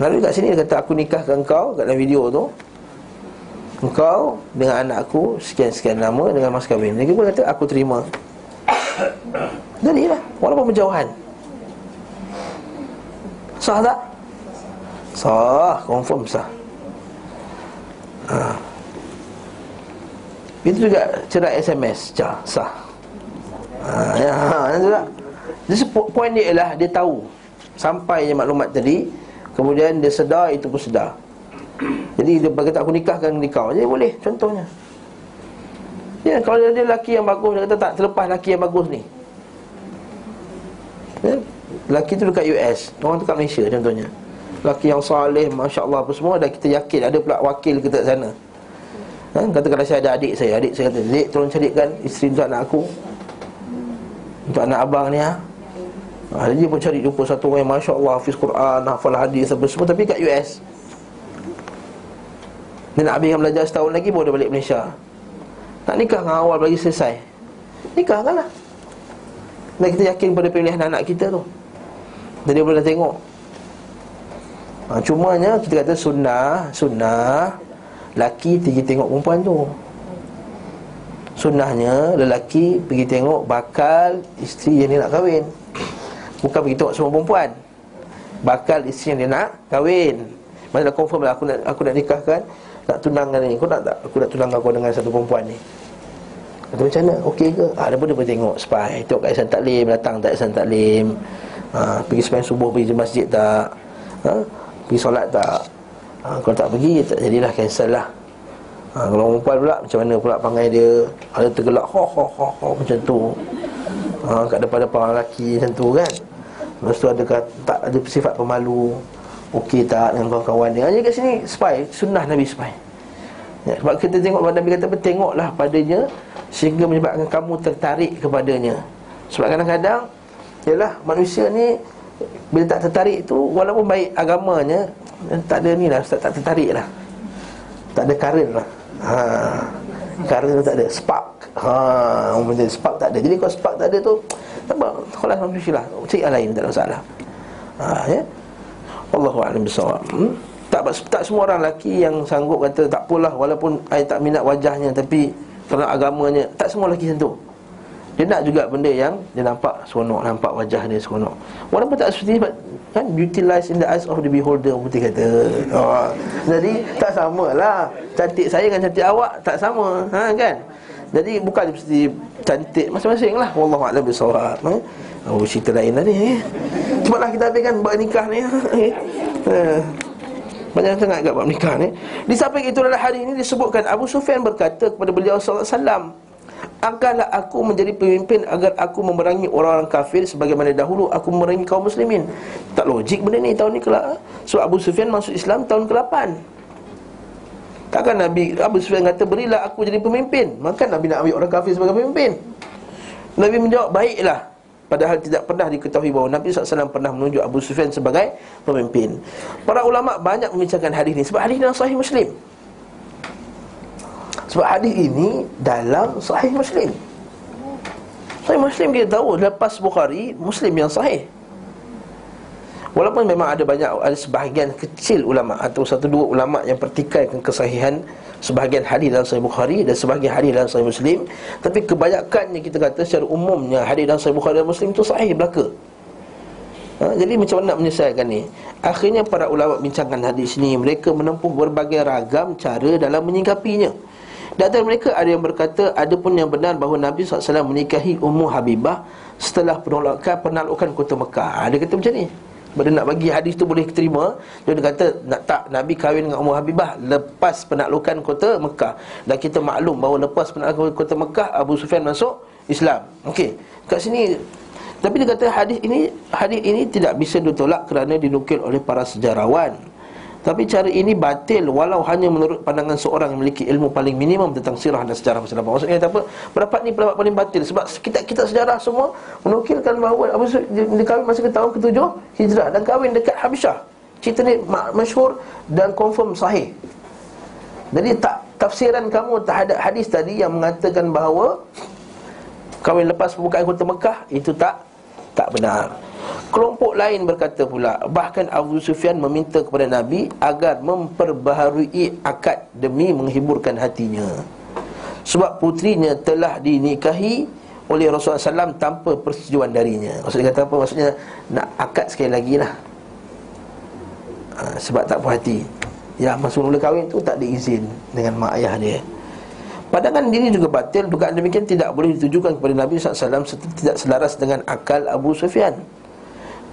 Lalu kat sini dia kata Aku nikahkan kau kat dalam video tu. Engkau dengan anak aku Sekian-sekian nama dengan mas kahwin. Dia pun kata aku terima. Jadilah Walaupun berjauhan. Sah tak? Sah Confirm sah. Ha. Itu juga cerai SMS Sah Sah. Ha, ya, ha, juga. Jadi po- poin dia ialah Dia tahu Sampai maklumat tadi Kemudian dia sedar Itu pun sedar. Jadi dia kata aku nikahkan dengan kau. Jadi boleh contohnya. Ya, kalau dia, dia lelaki yang bagus Dia kata tak terlepas lelaki yang bagus ni. Ya, Lelaki tu dekat US Orang tu kat Malaysia contohnya. Lelaki yang salih Masya Allah apa semua Dah kita yakin Ada pula wakil kita kat sana. Ha? Katakanlah saya ada adik saya Adik saya kata Zik tolong carikan isteri untuk anak aku. Untuk anak abang ni ha? Ha, Dia pun cari jumpa satu orang yang Masya Allah Hafiz Quran, hafal hadis apa semua Tapi kat US Dia nak habiskan belajar setahun lagi Baru dia balik Malaysia. Nak nikah dengan awal bagi selesai. Nikahkan lah. Dan kita yakin pada pilihan anak kita tu. Dan dia boleh dah tengok. Ha, Cumanya kita kata sunnah Sunnah Laki pergi tengok perempuan tu. Sunnahnya lelaki pergi tengok bakal isteri yang dia nak kahwin Bukan pergi tengok semua perempuan. Bakal isteri yang dia nak kahwin. Mana dah confirm lah aku nak, aku nak nikahkan Nak tunangkan ni. Kau nak tak? Aku nak tunangkan kau dengan satu perempuan ni. Kata macam mana? Okey ke? Ha, dia pun dia boleh tengok spy. Tengok kat Isan Taklim Datang tak Isan Taklim. Ha, Pergi sembahyang subuh Pergi masjid tak? Ha, Pergi solat tak? Ha, Kalau tak pergi Tak jadilah cancel lah. Ha, Kalau perempuan pula Macam mana pula pangai dia? Ada tergelak ho, ho, ho, ho, Macam tu. Ha, Kat depan-depan lelaki Macam tu kan Lepas tu ada tak ada sifat pemalu. Okey tak dengan kawan-kawan dia. Hanya kat sini spy. Sunnah Nabi spy. Ya, Sebab kita tengok Nabi kata apa? Tengoklah padanya Sehingga menyebabkan kamu tertarik kepadanya. Sebab kadang-kadang Yalah manusia ni Bila tak tertarik tu Walaupun baik agamanya Tak ada ni lah Tak, tak tertarik lah. Tak ada current lah. Ha. Tu tak ada. Spark. Ha. Spark tak ada. Jadi kalau spark tak ada tu Kalau manusia lah Cari yang lain Tak ada masalah ha, ya? Allahu a'lam. Hmm? Tak tak semua orang lelaki yang sanggup kata tak apalah walaupun saya tak minat wajahnya tapi kerana agamanya tak semua lelaki tu. Dia nak juga benda yang dia nampak seronok, nampak wajah dia seronok. Walaupun tak seperti kan utilize in the eyes of the beholder putih kata. Oh, jadi tak samalah. Cantik saya dengan cantik awak tak sama, ha kan? Jadi bukan mesti cantik masing-masing lah Wallahu a'lam bisawab eh? Oh cerita lain lah ni eh? Cepatlah kita habiskan buat nikah ni eh? eh. Banyak sangat kat buat nikah ni Di samping itu adalah hari ini disebutkan Abu Sufyan berkata kepada beliau SAW Angkatlah aku menjadi pemimpin Agar aku memerangi orang-orang kafir Sebagaimana dahulu aku memerangi kaum muslimin Tak logik benda ni tahun ni kelak Sebab Abu Sufyan masuk Islam tahun ke-8 Takkan Nabi Abu Sufyan kata berilah aku jadi pemimpin. Maka Nabi nak ambil orang kafir sebagai pemimpin. Nabi menjawab baiklah. Padahal tidak pernah diketahui bahawa Nabi SAW pernah menunjuk Abu Sufyan sebagai pemimpin. Para ulama banyak membincangkan hadis ini Sebab hadis dalam sahih Muslim. Sebab hadis ini dalam sahih Muslim. Sahih Muslim kita tahu Lepas Bukhari Muslim yang sahih Walaupun memang ada banyak Ada sebahagian kecil ulama' Atau satu dua ulama' yang pertikaikan kesahihan Sebahagian hadis dalam Sahih Bukhari Dan sebahagian hadis dalam Sahih Muslim Tapi kebanyakannya kita kata secara umumnya Hadis dalam Sahih Bukhari dan Muslim itu sahih belaka. Ha, Jadi macam mana nak menyelesaikan ni? Akhirnya para ulama' bincangkan hadis ini Mereka menempuh berbagai ragam cara dalam menyingkapinya. Dan antara mereka ada yang berkata Ada pun yang benar bahawa Nabi SAW menikahi Ummu Habibah Setelah penolakan penaklukan kota Mekah. Ha, Dia kata macam ni bila nak bagi hadis tu boleh terima. Dia kata nak tak Nabi kahwin dengan Umar Habibah? Lepas penaklukan kota Mekah. Dan kita maklum bahawa lepas penaklukan kota Mekah Abu Sufyan masuk Islam. Okey. Kat sini Tapi dia kata hadis ini Hadis ini tidak bisa ditolak kerana dinukil oleh para sejarawan tapi cara ini batil walau hanya menurut pandangan seorang yang memiliki ilmu paling minimum tentang sirah dan sejarah masa lampau. Maksudnya apa? Pendapat ni pendapat paling batil sebab kita kita sejarah semua menukilkan bahawa Abu Sufyan kahwin masa ke tahun ke-7 Hijrah dan kahwin dekat Habisyah. Cerita ni masyhur dan confirm sahih. Jadi tak tafsiran kamu terhadap hadis tadi yang mengatakan bahawa kahwin lepas pembukaan kota Mekah itu tak tak benar. Kelompok lain berkata pula Bahkan Abu Sufyan meminta kepada Nabi Agar memperbaharui akad Demi menghiburkan hatinya. Sebab putrinya telah dinikahi Oleh Rasulullah SAW Tanpa persetujuan darinya. Maksudnya kata apa? Maksudnya nak akad sekali lagi lah. Ha, Sebab tak puas hati. Ya masa mula kahwin tu tak diizin Dengan mak ayah dia. Pandangan diri juga batil Dugaan demikian tidak boleh ditujukan kepada Nabi SAW Tidak selaras dengan akal Abu Sufyan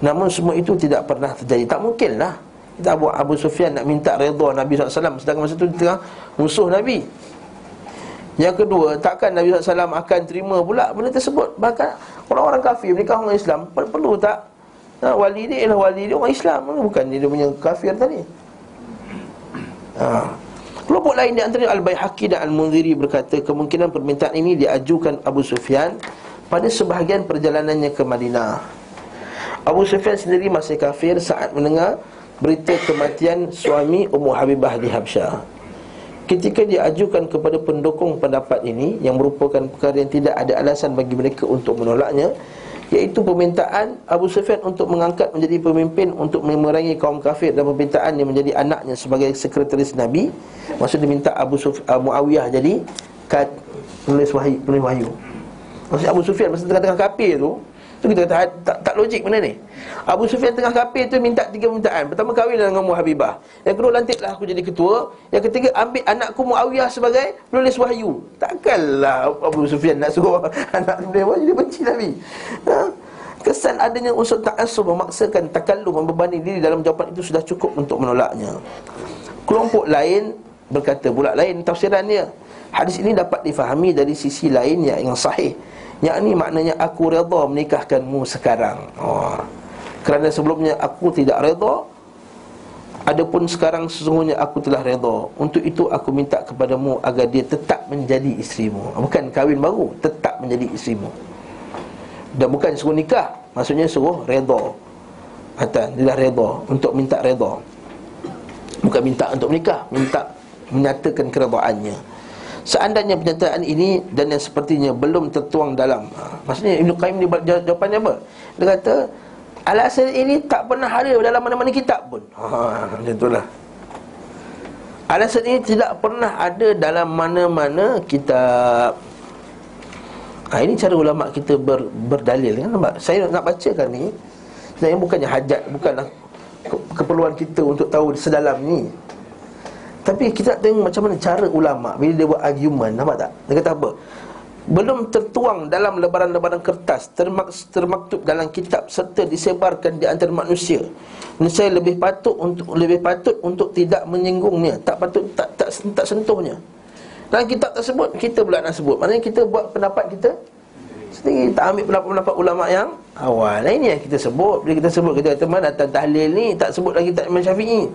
Namun semua itu tidak pernah terjadi. Tak mungkin lah. Kita Abu, Abu Sufyan nak minta redha Nabi SAW Sedangkan masa itu dia tengah musuh Nabi. Yang kedua Takkan Nabi SAW akan terima pula benda tersebut? Bahkan orang-orang kafir menikah orang Islam Perlu tak? Nah, Wali dia ialah wali dia orang Islam. Bukan dia, dia punya kafir tadi. Ha. Kelompok lain di antara Al-Bayhaqi dan Al-Munziri berkata Kemungkinan permintaan ini diajukan Abu Sufyan Pada sebahagian perjalanannya ke Madinah Abu Sufyan sendiri masih kafir saat mendengar berita kematian suami Ummu Habibah di Habsyah. Ketika dia ajukan kepada pendukung pendapat ini yang merupakan perkara yang tidak ada alasan bagi mereka untuk menolaknya, iaitu permintaan Abu Sufyan untuk mengangkat menjadi pemimpin untuk memerangi kaum kafir dan permintaan yang menjadi anaknya sebagai sekretaris Nabi. Maksud dia minta Abu Suf, uh, Muawiyah jadi kat penulis wahyu, penulis wahyu. Maksud Abu Sufyan masa tengah-tengah kafir tu Tu kita kata tak, tak logik benda ni. Abu Sufyan tengah kafir tu minta tiga permintaan. Pertama kahwin dengan Umar Habibah. Yang kedua lantiklah aku jadi ketua. Yang ketiga ambil anakku Muawiyah sebagai penulis wahyu. Takkanlah Abu Sufyan nak suruh anak penulis wahyu. Dia benci Nabi. Ha? Kesan adanya unsur ta'asub memaksakan takallum membebani diri dalam jawapan itu sudah cukup untuk menolaknya. Kelompok lain berkata pula lain tafsirannya Hadis ini dapat difahami dari sisi lain yang sahih yang ini maknanya aku redha menikahkanmu sekarang. Oh. Kerana sebelumnya aku tidak redha Adapun sekarang sesungguhnya aku telah redha Untuk itu aku minta kepadamu agar dia tetap menjadi isterimu. Bukan kahwin baru, tetap menjadi isterimu. Dan bukan suruh nikah Maksudnya suruh redha Hatan, dia dah redha Untuk minta redha Bukan minta untuk menikah Minta menyatakan keredaannya Seandainya pernyataan ini dan yang sepertinya belum tertuang dalam ha, Maksudnya Ibn Qayyim ni jawapannya apa? Dia kata Alasan ini tak pernah ada dalam mana-mana kitab pun. Ha, Macam itulah. Alasan ini tidak pernah ada dalam mana-mana kitab. Ha, Ini cara ulama kita ber, berdalil kan? Nampak? Saya nak bacakan ni Sebenarnya bukannya hajat Bukanlah keperluan kita untuk tahu sedalam ni tapi kita nak tengok macam mana cara ulama Bila dia buat argument Nampak tak? Dia kata apa? Belum tertuang dalam lebaran-lebaran kertas termak, Termaktub dalam kitab Serta disebarkan di antara manusia. Saya lebih patut untuk lebih patut untuk tidak menyinggungnya. Tak patut tak tak, tak, tak sentuhnya. Dalam kitab tersebut Kita pula nak sebut. Maksudnya kita buat pendapat kita Sendiri. Tak ambil pendapat-pendapat ulama yang awal. Ini yang kita sebut. Bila kita sebut kita kata mana datang tahlil ni? Tak sebut lagi tak Imam Syafi'i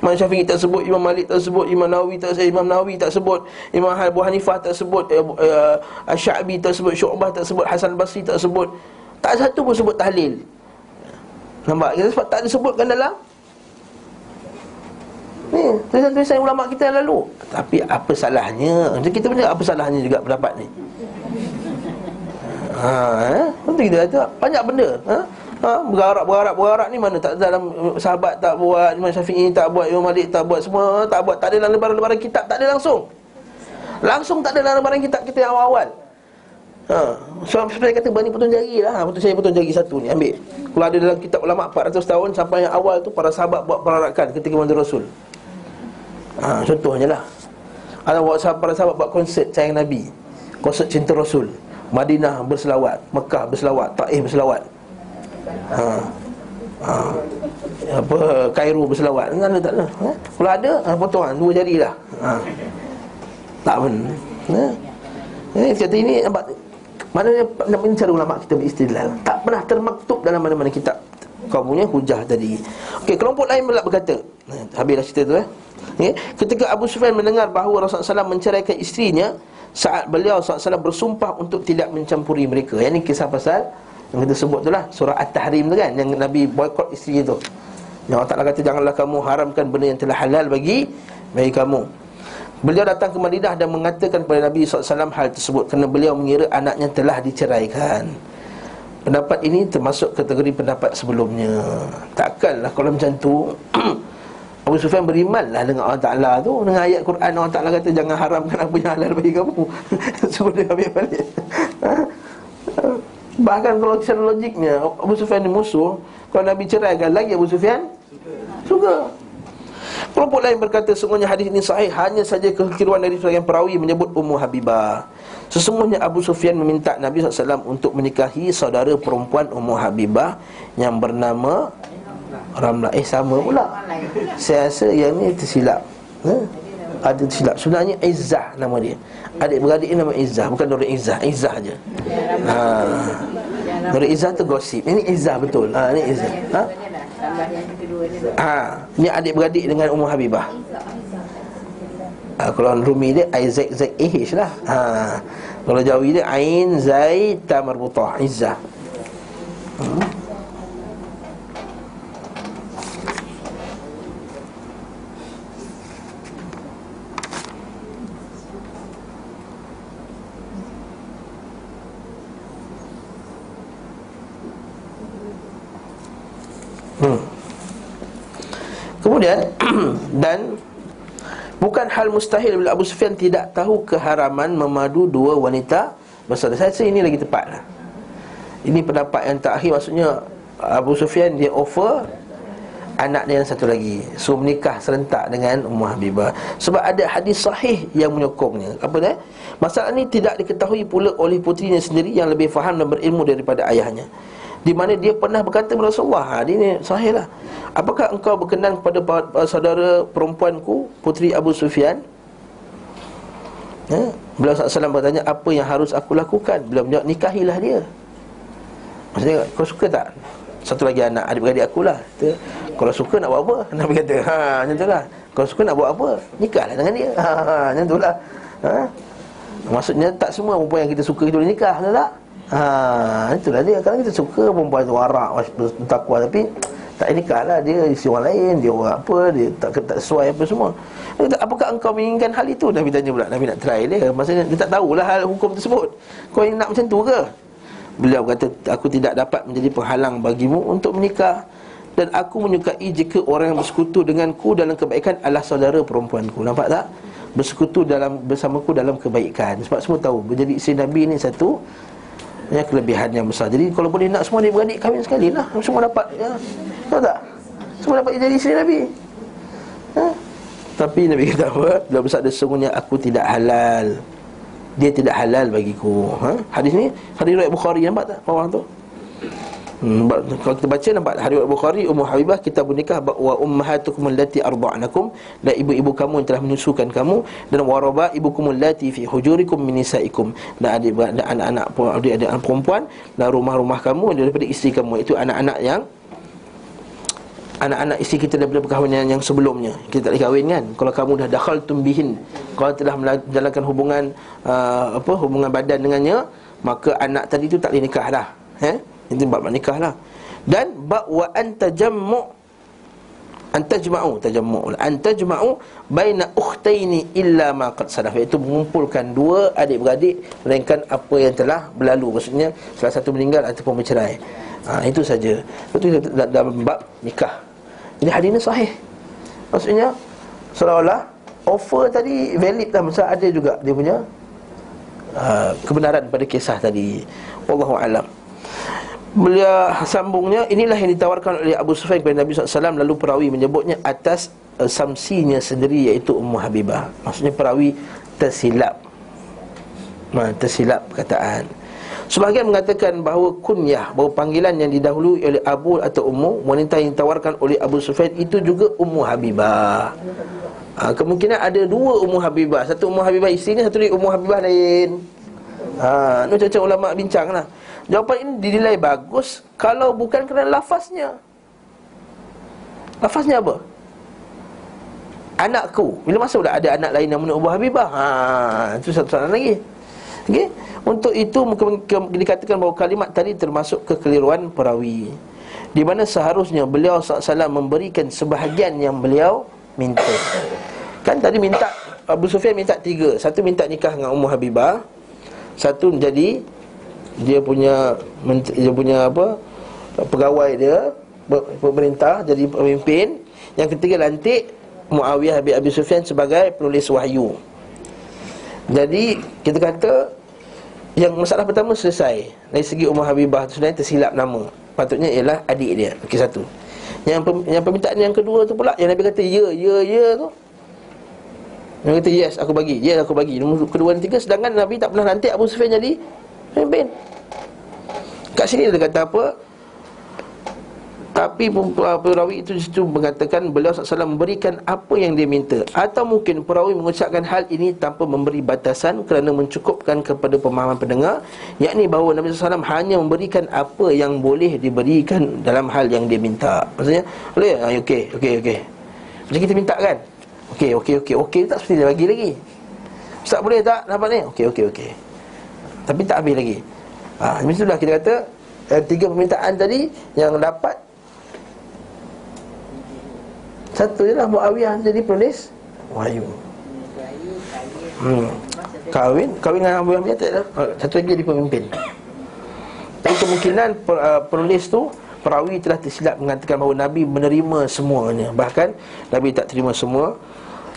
Imam Syafi'i tak sebut, Imam Malik tak sebut, Imam Nawawi tak sebut, Imam Nawawi tak sebut, Imam Abu Hanifah tak sebut, eh, uh, Syabi tak sebut, Syu'bah tak sebut, Hasan Basri tak sebut. Tak satu pun sebut tahlil. Nampak? Kita sebab tak disebutkan dalam Ni, tulisan-tulisan ulama kita yang lalu. Tapi apa salahnya? Jadi kita punya apa salahnya juga pendapat ni? Ha, eh? Nanti kita kata banyak benda, ha? Ha, Berharap, berharap, berharap ni mana tak dalam Sahabat tak buat, Imam Syafi'i tak buat Imam Malik tak buat, semua tak buat Tak ada dalam lebaran-lebaran kitab, tak ada langsung. Langsung tak ada dalam lebaran kitab kita yang awal-awal. Ha, so, saya kata bani potong jari lah. Potong saya potong jari satu ni, ambil. Kalau ada dalam kitab ulama 400 tahun Sampai yang awal tu para sahabat buat perarakan Ketika mandir Rasul. Ha, Contohnya lah. Ada para sahabat buat konsert sayang Nabi. Konsert cinta Rasul. Madinah berselawat Mekah berselawat Taif berselawat ha. ha. Apa Kairo berselawat Enggak ada tak ada ha? Kalau ada ha, potong dua jari lah ha. Tak pun ha. Eh, kata ini nampak mana nak cara ulama kita beristidlal Tak pernah termaktub dalam mana-mana kitab Kau punya hujah tadi Okey, kelompok lain pula berkata Habislah cerita tu eh okay. Ketika Abu Sufyan mendengar bahawa Rasulullah SAW menceraikan isterinya Saat beliau SAW bersumpah untuk tidak mencampuri mereka Yang ini kisah pasal yang kita sebut tu lah Surah At-Tahrim tu kan Yang Nabi boykot isteri tu. Yang Allah Ta'ala kata Janganlah kamu haramkan benda yang telah halal bagi Bagi kamu. Beliau datang ke Madinah dan mengatakan kepada Nabi SAW hal tersebut Kerana beliau mengira anaknya telah diceraikan. Pendapat ini termasuk kategori pendapat sebelumnya. Takkanlah kalau macam tu Abu Sufyan beriman lah dengan Allah Ta'ala tu Dengan ayat Quran. Allah Ta'ala kata Jangan haramkan apa yang halal bagi kamu. Suruh dia ambil balik. Ha? Bahkan kalau secara logiknya Abu Sufyan ni musuh Kalau Nabi ceraikan lagi Abu Sufyan? Suka. Kelompok lain berkata Sesungguhnya hadis ini sahih Hanya saja kekeliruan dari sebagian perawi Menyebut Ummu Habibah. Sesungguhnya Abu Sufyan meminta Nabi SAW Untuk menikahi saudara perempuan Ummu Habibah Yang bernama Ramlah. Eh sama pula. Saya rasa yang ni tersilap. Ha? Ada tersilap Sebenarnya Izzah nama dia. Adik-beradik ni nama Izzah Bukan Nurul Izzah. Izzah je. Ha. Nurul Izzah tu gosip. Ini Izzah betul. Ha, Ini Izzah. Ha? ha. Ini adik-beradik dengan Umar Habibah. Ha, Kalau Rumi dia Isaac Zaid Ihish lah. Ha. Kalau Jawi dia Ain Zaid Tamar Butah Izzah. Hmm. hmm. Kemudian Dan Bukan hal mustahil bila Abu Sufyan tidak tahu keharaman memadu dua wanita bersaudara. Saya rasa ini lagi tepat lah. Ini pendapat yang terakhir maksudnya Abu Sufyan dia offer anak dia yang satu lagi. So menikah serentak dengan Ummah Habibah. Sebab ada hadis sahih yang menyokongnya. Apa dia? Masalah ini tidak diketahui pula oleh putrinya sendiri yang lebih faham dan berilmu daripada ayahnya di mana dia pernah berkata kepada Rasulullah ha, ini sahih lah. Apakah engkau berkenan kepada saudara perempuanku putri Abu Sufyan? Ya? beliau SAW bertanya apa yang harus aku lakukan? Beliau menjawab nikahilah dia. Maksudnya kau suka tak? Satu lagi anak adik-beradik aku lah. Kalau suka nak buat apa? Nabi kata ha, macam tu lah. Kalau suka nak buat apa? Nikahlah dengan dia. Ha, macam tu lah. Ha? maksudnya tak semua perempuan yang kita suka itu boleh nikah tak Ha, itulah dia. Kadang kita suka perempuan tu warak, bertakwa tapi tak nikah lah dia isi orang lain, dia orang apa, dia tak tak sesuai apa semua. Kata, apakah engkau menginginkan hal itu? Nabi tanya pula. Nabi nak try dia. Maksudnya dia tak tahulah hal hukum tersebut. Kau nak macam tu ke? Beliau kata, aku tidak dapat menjadi penghalang bagimu untuk menikah. Dan aku menyukai jika orang yang bersekutu denganku dalam kebaikan adalah saudara perempuanku. Nampak tak? Bersekutu dalam bersamaku dalam kebaikan. Sebab semua tahu, menjadi isteri Nabi ini satu ya, kelebihan yang besar. Jadi kalau boleh nak semua dia beradik kahwin sekali lah. Semua dapat ya. Tahu tak? Semua dapat jadi isteri Nabi. Ha? Tapi Nabi kata apa? Beliau bersabda sesungguhnya aku tidak halal. Dia tidak halal bagiku. Ha? Hadis ni hadis Bukhari nampak tak orang tu? Hmm, kalau kita baca nampak hadis Bukhari Ummu Habibah kita nikah wa ummahatukum allati arda'nakum. Dan ibu-ibu kamu yang telah menyusukan kamu. Dan waraba ibukum allati fi hujurikum min nisaikum. Dan adik anak-anak adik-adik perempuan dan rumah-rumah kamu daripada isteri kamu itu anak-anak yang anak-anak isteri kita daripada perkahwinan yang sebelumnya. Kita tak kahwin kan? Kalau kamu dah dakhal tumbihin kalau telah menjalankan hubungan uh, apa hubungan badan dengannya maka anak tadi tu tak boleh nikah dah eh itu bab nikah lah. Dan bab wa antajammu Antajma'u Tajammu Antajma'u Baina ukhtaini illa ma qad sadaf Iaitu mengumpulkan dua adik-beradik Melainkan apa yang telah berlalu. Maksudnya salah satu meninggal ataupun bercerai. Ha, Itu saja. Itu dalam bab nikah. Jadi hadis ini sahih. Maksudnya Seolah-olah Offer tadi valid lah. Masa ada juga dia punya uh, Kebenaran pada kisah tadi. Wallahu'alam Beliau sambungnya Inilah yang ditawarkan oleh Abu Sufyan kepada Nabi SAW Lalu perawi menyebutnya atas uh, Samsinya sendiri iaitu Ummu Habibah. Maksudnya perawi tersilap. Nah, Tersilap perkataan. Sebahagian mengatakan bahawa kunyah Bahawa panggilan yang didahului oleh Abu atau Ummu Wanita yang ditawarkan oleh Abu Sufyan Itu juga Ummu Habibah. Ha, Kemungkinan ada dua Ummu Habibah. Satu Ummu Habibah isteri Satu lagi Ummu Habibah lain. Ha, Ini macam-macam ulama' bincang lah Jawapan ini dinilai bagus Kalau bukan kerana lafaznya. Lafaznya apa? Anakku. Bila masa sudah ada anak lain yang menurut Habibah? Haa Itu satu soalan lagi. Okey? Untuk itu dikatakan bahawa kalimat tadi termasuk kekeliruan perawi. Di mana seharusnya beliau SAW memberikan sebahagian yang beliau minta. Kan tadi minta Abu Sufyan minta tiga. Satu minta nikah dengan Ummu Habibah. Satu jadi dia punya dia punya apa pegawai dia pemerintah jadi pemimpin. Yang ketiga lantik Muawiyah bin Abi Sufyan sebagai penulis wahyu. Jadi kita kata yang masalah pertama selesai. Dari segi Umar Habibah tu sebenarnya tersilap nama. Patutnya ialah adik dia. Okey satu. Yang yang permintaan yang kedua tu pula yang Nabi kata ya ya ya tu. Nabi kata yes aku bagi. Yes aku bagi. Nombor kedua dan tiga sedangkan Nabi tak pernah lantik Abu Sufyan jadi Pemimpin Kat sini dia kata apa? Tapi perawi itu situ mengatakan beliau SAW memberikan apa yang dia minta. Atau mungkin perawi mengucapkan hal ini tanpa memberi batasan Kerana mencukupkan kepada pemahaman pendengar Yakni bahawa Nabi SAW hanya memberikan apa yang boleh diberikan dalam hal yang dia minta. Maksudnya, boleh? Ah, okey, okey, okey. Macam kita minta kan? Okey, okey, okey, okey tak seperti dia bagi lagi. Ustaz boleh tak dapat ni? Okey, okey, okey tapi tak habis lagi. Ha, itulah kita kata eh, Tiga permintaan tadi Yang dapat Satu je lah Muawiyah jadi penulis Wahyu hmm. Kahwin? Kahwin dengan Abu Hamid tak lah Satu lagi jadi pemimpin. Tapi kemungkinan uh, penulis tu perawi telah tersilap mengatakan bahawa Nabi menerima semuanya. Bahkan Nabi tak terima semua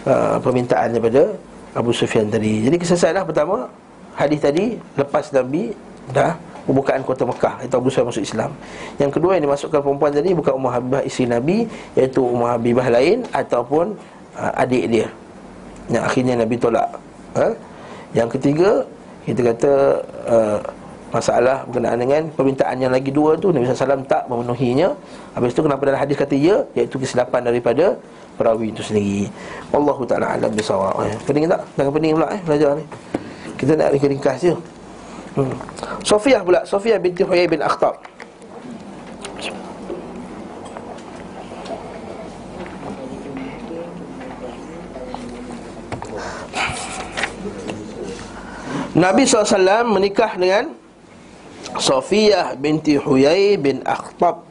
uh, permintaan daripada Abu Sufyan tadi. Jadi kesesalah pertama Hadis tadi lepas Nabi dah pembukaan kota Mekah Itu Abu Sufyan masuk Islam. Yang kedua yang dimasukkan perempuan tadi bukan Umar Habibah isteri Nabi Iaitu Umar Habibah lain ataupun uh, adik dia. Yang akhirnya Nabi tolak ha? Yang ketiga kita kata uh, masalah berkenaan dengan permintaan yang lagi dua tu Nabi SAW tak memenuhinya. Habis tu kenapa dalam hadis kata ya? Iaitu kesilapan daripada perawi itu sendiri. Wallahu ta'ala alam bisawak eh, Pening tak? Jangan pening pula eh belajar ni Kita nak ringkas je. Hmm. Sofiyah pula Sofiyah binti Huyai bin Akhtab. Nabi SAW menikah dengan Safiyah binti Huyai bin Akhtab.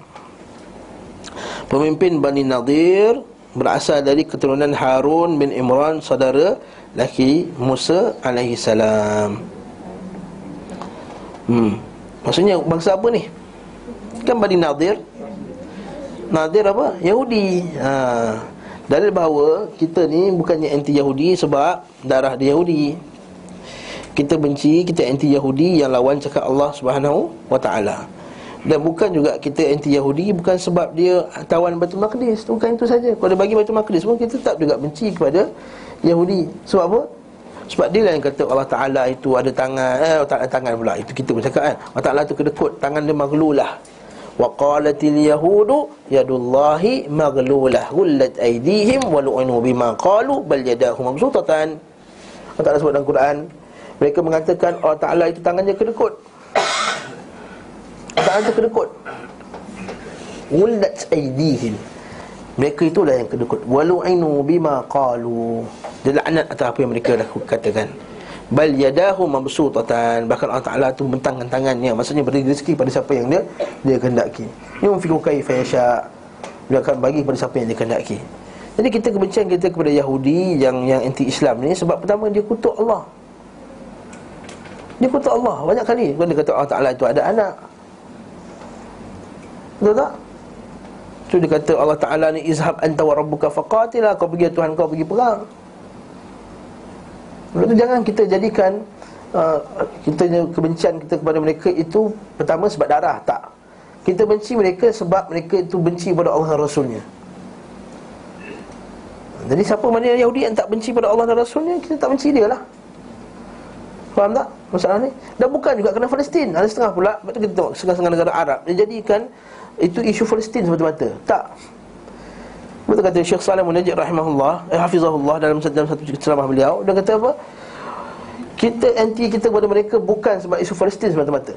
Pemimpin Bani Nadir Berasal dari keturunan Harun bin Imran Saudara laki Musa alaihi salam hmm. Maksudnya bangsa apa ni? Kan Bani Nadir Nadir apa? Yahudi ha. Dalil bahawa kita ni bukannya anti Yahudi sebab darah dia Yahudi kita benci, kita anti Yahudi yang lawan cakap Allah Subhanahu wa taala. Dan bukan juga kita anti Yahudi bukan sebab dia tawan Baitul Maqdis, bukan itu saja. Kalau dia bagi Baitul Maqdis pun kita tetap juga benci kepada Yahudi. Sebab apa? Sebab dia lah yang kata Allah Ta'ala itu ada tangan Eh, Allah Ta'ala tangan pula. Itu kita pun cakap kan? Allah Ta'ala itu kedekut. Tangan dia maglulah. Wa qalatil yahudu Yadullahi maglulah. Gullat aidihim Walu'inu bima qalu Bal yadahu mabsutatan. Allah Ta'ala sebut dalam Quran mereka mengatakan Allah Ta'ala itu tangannya kedekut. Allah Ta'ala itu kedekut. Ulat aidihim Mereka itulah yang kedekut. Walu'inu bima qalu Dia laknat atas apa yang mereka dah katakan. Bal yadahu mabsutatan. Bahkan Allah Ta'ala itu bentangkan tangannya. Maksudnya beri rezeki pada siapa yang dia Dia kendaki Yumfiku kaifa yasha. Dia akan bagi pada siapa yang dia kendaki Jadi kita kebencian kita kepada Yahudi Yang yang anti-Islam ni Sebab pertama dia kutuk Allah. Dia kutuk Allah banyak kali. Bukan dia kata Allah Ta'ala itu ada anak. Betul tak? Itu dia kata Allah Ta'ala ni Izhab anta wa rabbuka faqatilah Kau pergi Tuhan kau pergi perang Lalu jangan kita jadikan uh, Kita kebencian kita kepada mereka itu Pertama sebab darah Tak. Kita benci mereka sebab mereka itu benci pada Allah dan Rasulnya. Jadi siapa mana Yahudi yang tak benci pada Allah dan Rasulnya Kita tak benci dia lah. Faham tak masalah ni? Dan bukan juga kena Palestin. Ada setengah pula Betul kita tengok Setengah-setengah negara Arab Dia jadikan Itu isu Palestin semata-mata. Tak Betul kata Syekh Salim Munajid rahimahullah eh, Hafizahullah dalam, dalam satu ceramah beliau Dia kata apa? Kita anti kita kepada mereka Bukan sebab isu Palestin semata-mata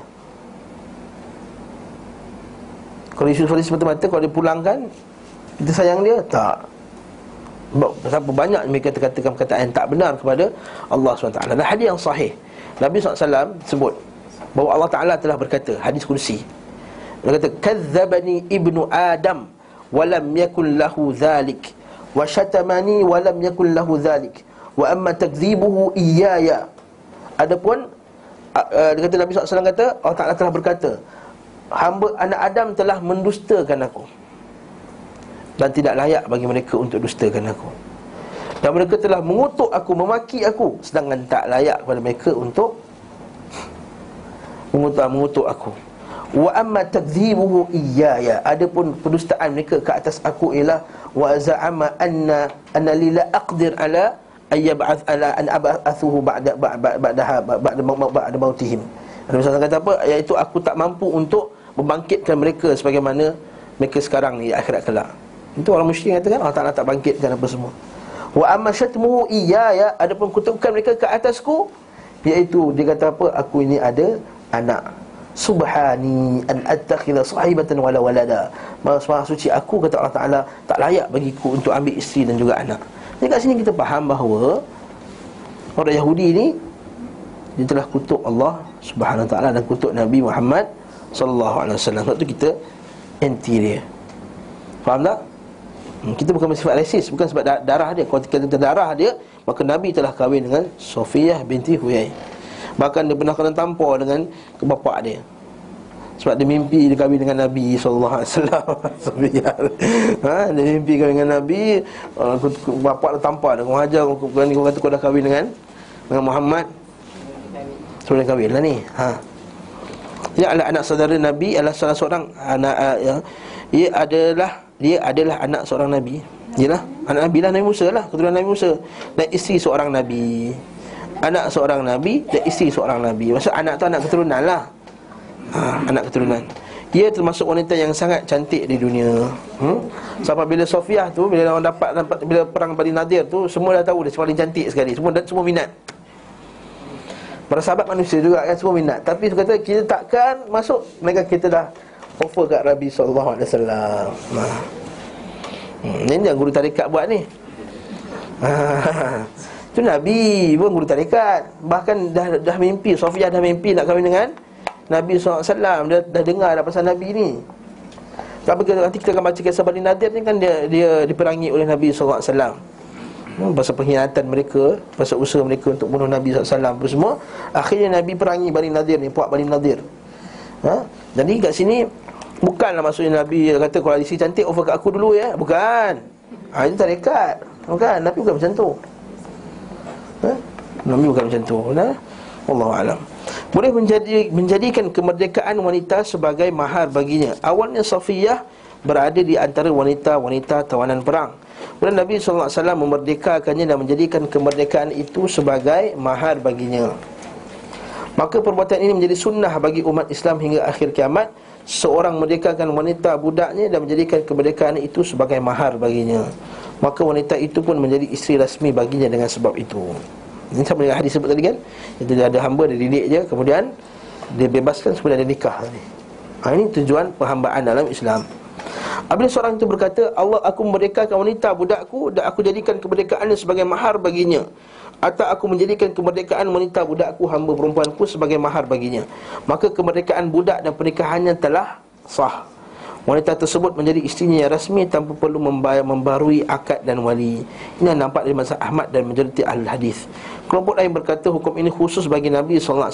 Kalau isu Palestin semata-mata Kalau dia pulangkan Kita sayang dia? Tak Sebab banyak mereka katakan perkataan yang tak benar kepada Allah SWT Dan hadis yang sahih Nabi SAW sebut bahawa Allah Ta'ala telah berkata Hadis kursi Dia kata Kazzabani ibnu Adam Walam yakun lahu dhalik. Wa syatamani walam yakun lahu dhalik. Wa amma takzibuhu iyaya Adapun uh, Dia kata Nabi SAW kata Allah Ta'ala telah berkata Hamba anak Adam telah mendustakan aku. Dan tidak layak bagi mereka untuk dustakan aku. Dan mereka telah mengutuk aku, memaki aku. Sedangkan tak layak kepada mereka untuk Mengutuk, mengutuk aku Wa amma takzibuhu iyaya Adapun pendustaan mereka ke atas aku ialah Wa za'ama anna Anna lila aqdir ala Ayyab'ath ala an ab'athuhu ba'da ba'daha ba'da ba'da mautihim Nabi SAW kata apa? Iaitu aku tak mampu untuk membangkitkan mereka sebagaimana mereka sekarang ni akhirat kelak. Itu orang musyrik katakan Allah Taala tak bangkitkan apa semua. Wa amma syatmuhu iyaya adapun kutukan mereka ke atasku iaitu dia kata apa aku ini ada anak subhani an attakhidha sahibatan wala walada maha suci aku kata Allah Taala tak layak bagiku untuk ambil isteri dan juga anak. Jadi kat sini kita faham bahawa orang Yahudi ini dia telah kutuk Allah Subhanahu Wa Taala dan kutuk Nabi Muhammad sallallahu alaihi wasallam. Sebab tu kita anti dia. Faham tak? Hmm, kita bukan bersifat rasis Bukan sebab darah dia Kalau kita darah dia Maka Nabi telah kahwin dengan Sofiyah binti Huyai Bahkan dia pernah kena tampar dengan Kebapak dia sebab dia mimpi dia kahwin dengan Nabi sallallahu alaihi wasallam. ha, dia mimpi kahwin dengan Nabi, uh, bapak dah tampar dia, kau ajar kau kata kau dah kahwin dengan dengan Muhammad. Sebelum kahwin lah ni. Ha. Dia adalah anak saudara Nabi adalah salah seorang anak uh, ya. Ia adalah dia adalah anak seorang Nabi. Yalah, anak Nabi lah Nabi Musa lah, keturunan Nabi Musa dan isteri seorang Nabi. Anak seorang Nabi dan isteri seorang Nabi. Maksud anak tu anak keturunan lah. Ha, Anak keturunan. Ia termasuk wanita yang sangat cantik di dunia. Hmm? Sampai bila Sofiah tu Bila orang dapat, dapat Bila perang Bani Nadir tu Semua dah tahu dia paling cantik sekali. Semua semua minat. Para sahabat manusia juga kan Semua minat. Tapi tu kata kita takkan masuk. Mereka kita dah Offer kat Nabi SAW ha. Hmm, ini yang guru tarikat buat ni. Ha, Itu Nabi pun guru tarikat. Bahkan dah dah mimpi Sofia dah mimpi nak kahwin dengan Nabi SAW. Dia dah dengar dah pasal Nabi ni. Tapi nanti kita akan baca kisah Bani Nadir ni kan Dia dia diperangi oleh Nabi SAW. Hmm, Pasal pengkhianatan mereka Pasal usaha mereka untuk bunuh Nabi SAW Apa semua. Akhirnya Nabi perangi Bani Nadir ni Puak Bani Nadir. Ha? Jadi kat sini Bukanlah maksudnya Nabi kata Kalau isi cantik offer kat aku dulu ya. Bukan. Ha, Itu tarekat Bukan. Nabi bukan macam tu ha? Nabi bukan macam tu. Nah? Wallahualam boleh menjadi, menjadikan kemerdekaan wanita sebagai mahar baginya. Awalnya Safiyah berada di antara wanita-wanita tawanan perang. Kemudian Nabi SAW memerdekakannya dan menjadikan kemerdekaan itu sebagai mahar baginya. Maka perbuatan ini menjadi sunnah bagi umat Islam hingga akhir kiamat. Seorang merdekakan wanita budaknya dan menjadikan kemerdekaan itu sebagai mahar baginya Maka wanita itu pun menjadi isteri rasmi baginya dengan sebab itu. Ini sama dengan hadis sebut tadi kan? Itu dia ada hamba, dia didik je Kemudian dia bebaskan sebelum dia nikah ha, Ini tujuan perhambaan dalam Islam. Apabila seorang itu berkata Allah aku memerdekakan wanita budakku Dan aku jadikan kemerdekaannya sebagai mahar baginya. Atau aku menjadikan kemerdekaan wanita budakku Hamba perempuanku sebagai mahar baginya. Maka kemerdekaan budak dan pernikahannya telah sah Wanita tersebut menjadi istrinya yang rasmi tanpa perlu membayar, membarui akad dan wali. Ini yang nampak dari masa Ahmad dan majoriti ahli hadis. Kelompok lain berkata hukum ini khusus bagi Nabi SAW.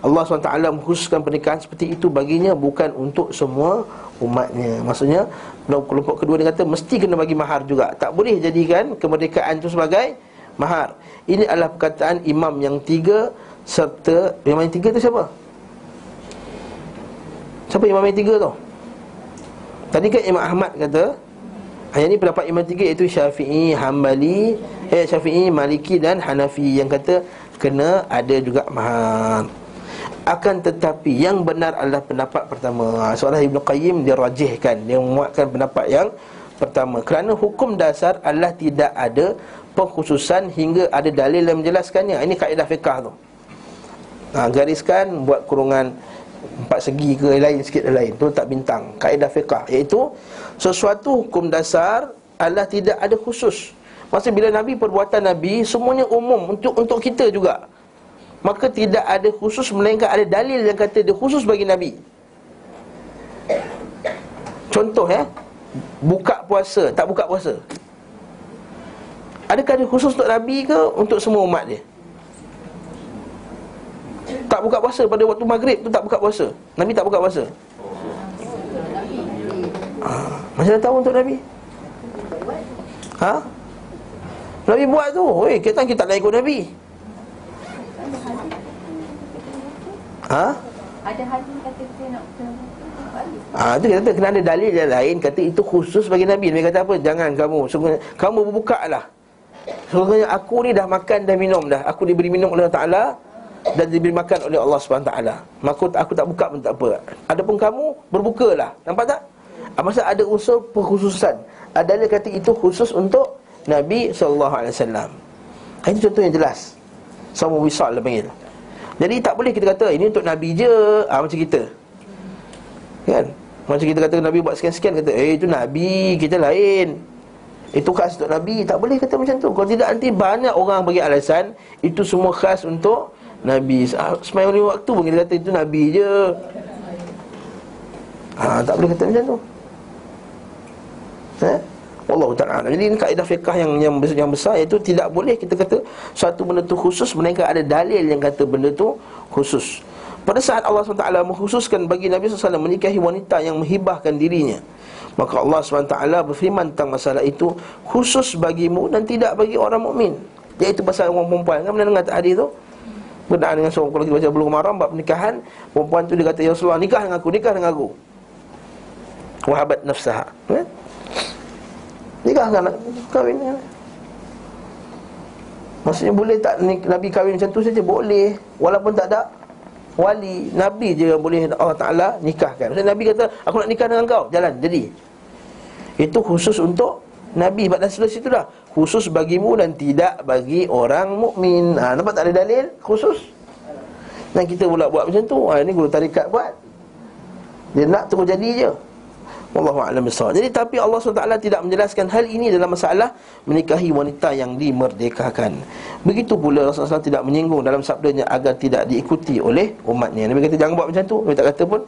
Allah SWT mengkhususkan pernikahan seperti itu baginya bukan untuk semua umatnya. Maksudnya kelompok kedua dia kata mesti kena bagi mahar juga. Tak boleh jadikan kemerdekaan itu sebagai mahar. Ini adalah perkataan imam yang tiga serta imam yang tiga tu siapa? Siapa imam yang tiga tu? Tadi kan Imam Ahmad kata Yang ini pendapat Imam tiga iaitu Syafi'i, Hanbali Eh Syafi'i, Maliki dan Hanafi Yang kata kena ada juga mahar. Akan tetapi yang benar adalah pendapat pertama. Soalan Ibn Qayyim dia rajihkan Dia memuatkan pendapat yang pertama. Kerana hukum dasar adalah tidak ada pengkhususan Hingga ada dalil yang menjelaskannya. Ini kaedah fiqah tu. Ha, Gariskan buat kurungan empat segi ke lain sikit lain. Tu tak bintang. Kaedah fiqah. Iaitu sesuatu hukum dasar adalah tidak ada khusus. Masa bila nabi perbuatan nabi semuanya umum untuk untuk kita juga. Maka tidak ada khusus melainkan ada dalil yang kata dia khusus bagi nabi. Contoh ya buka puasa. Tak buka puasa. Adakah dia khusus untuk nabi ke untuk semua umat dia tak buka puasa pada waktu maghrib tu tak buka puasa Nabi tak buka puasa ha, Macam mana tahu untuk Nabi? Ha? Nabi buat tu Weh, kita kita tak nak ikut Nabi Ha? Ada hadis kata kita nak Ah ha, itu kata kena ada dalil yang lain kata itu khusus bagi Nabi. Nabi kata apa? Jangan kamu sungguh kamu berbuka lah. Sungguhnya aku ni dah makan dah minum dah. Aku diberi minum oleh Allah Taala dan diberi makan oleh Allah SWT Maka aku tak buka pun tak apa. Adapun kamu berbukalah Nampak tak? Ah, Masa ada unsur perkhususan. Ada yang kata itu khusus untuk Nabi SAW Ini contoh yang jelas. Sama wisal dia panggil. Jadi tak boleh kita kata Ini untuk Nabi je. Ha, Macam kita. Kan? Macam kita kata Nabi buat sekian-sekian Kata eh itu Nabi Kita lain. Itu khas untuk Nabi. Tak boleh kata macam tu. Kalau tidak nanti banyak orang bagi alasan Itu semua khas untuk Nabi Semai waktu pun kita kata itu Nabi je ha, Tak boleh kata macam tu Eh? Allah Ta'ala Jadi ini kaedah fiqah yang, yang, yang besar Iaitu tidak boleh kita kata Suatu benda tu khusus Melainkan ada dalil yang kata benda tu khusus Pada saat Allah SWT mengkhususkan bagi Nabi SAW menikahi wanita yang menghibahkan dirinya Maka Allah SWT berfirman tentang masalah itu Khusus bagimu dan tidak bagi orang mukmin. Iaitu pasal orang perempuan Kan pernah dengar hadis tu? Berkenaan dengan seorang Kalau kita baca belum maram Bab pernikahan Perempuan tu dia kata Ya Rasulullah nikah dengan aku Nikah dengan aku. Wahabat nafsah eh? Nikah dengan Kahwin dengan Maksudnya boleh tak Nabi kahwin macam tu saja? Boleh. Walaupun tak ada Wali Nabi je yang boleh Allah Ta'ala nikahkan. Maksudnya Nabi kata Aku nak nikah dengan kau. Jalan Jadi. Itu khusus untuk Nabi Sebab dah sebelah situ dah Khusus bagimu dan tidak bagi orang mukmin. Ha, nampak tak ada dalil? Khusus Dan kita pula buat macam tu ha, Ini guru tarikat buat Dia nak terus jadi je Wallahu a'lam. Jadi tapi Allah SWT tidak menjelaskan hal ini dalam masalah menikahi wanita yang dimerdekakan. Begitu pula Rasulullah SAW tidak menyinggung dalam sabdanya agar tidak diikuti oleh umatnya. Nabi kata jangan buat macam tu. Nabi tak kata pun.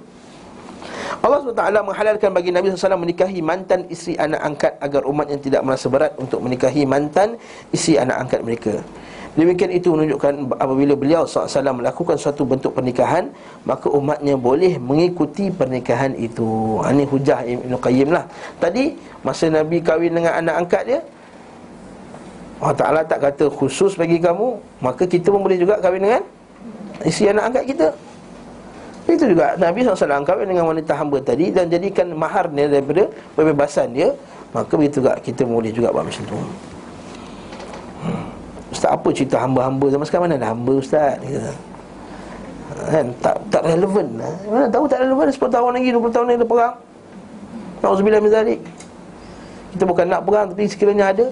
Allah SWT menghalalkan bagi Nabi SAW menikahi mantan isteri anak angkat agar umat yang tidak merasa berat untuk menikahi mantan isteri anak angkat mereka. Demikian itu menunjukkan apabila beliau SAW melakukan suatu bentuk pernikahan Maka umatnya boleh mengikuti pernikahan itu. Ini ha, hujah Ibn Qayyim lah. Tadi masa Nabi kahwin dengan anak angkat dia Allah Ta'ala tak kata khusus bagi kamu Maka kita pun boleh juga kahwin dengan Isi anak angkat kita Itu juga Nabi SAW kahwin dengan wanita hamba tadi Dan jadikan maharnya daripada Pembebasan dia Maka begitu juga kita boleh juga buat macam tu Ustaz apa cerita hamba-hamba zaman sekarang mana ada hamba ustaz. Kan tak tak relevan. Mana tahu tak relevan 10 tahun lagi 20 tahun lagi ada perang. Nauzubillah min zalik. Kita bukan nak perang tapi sekiranya ada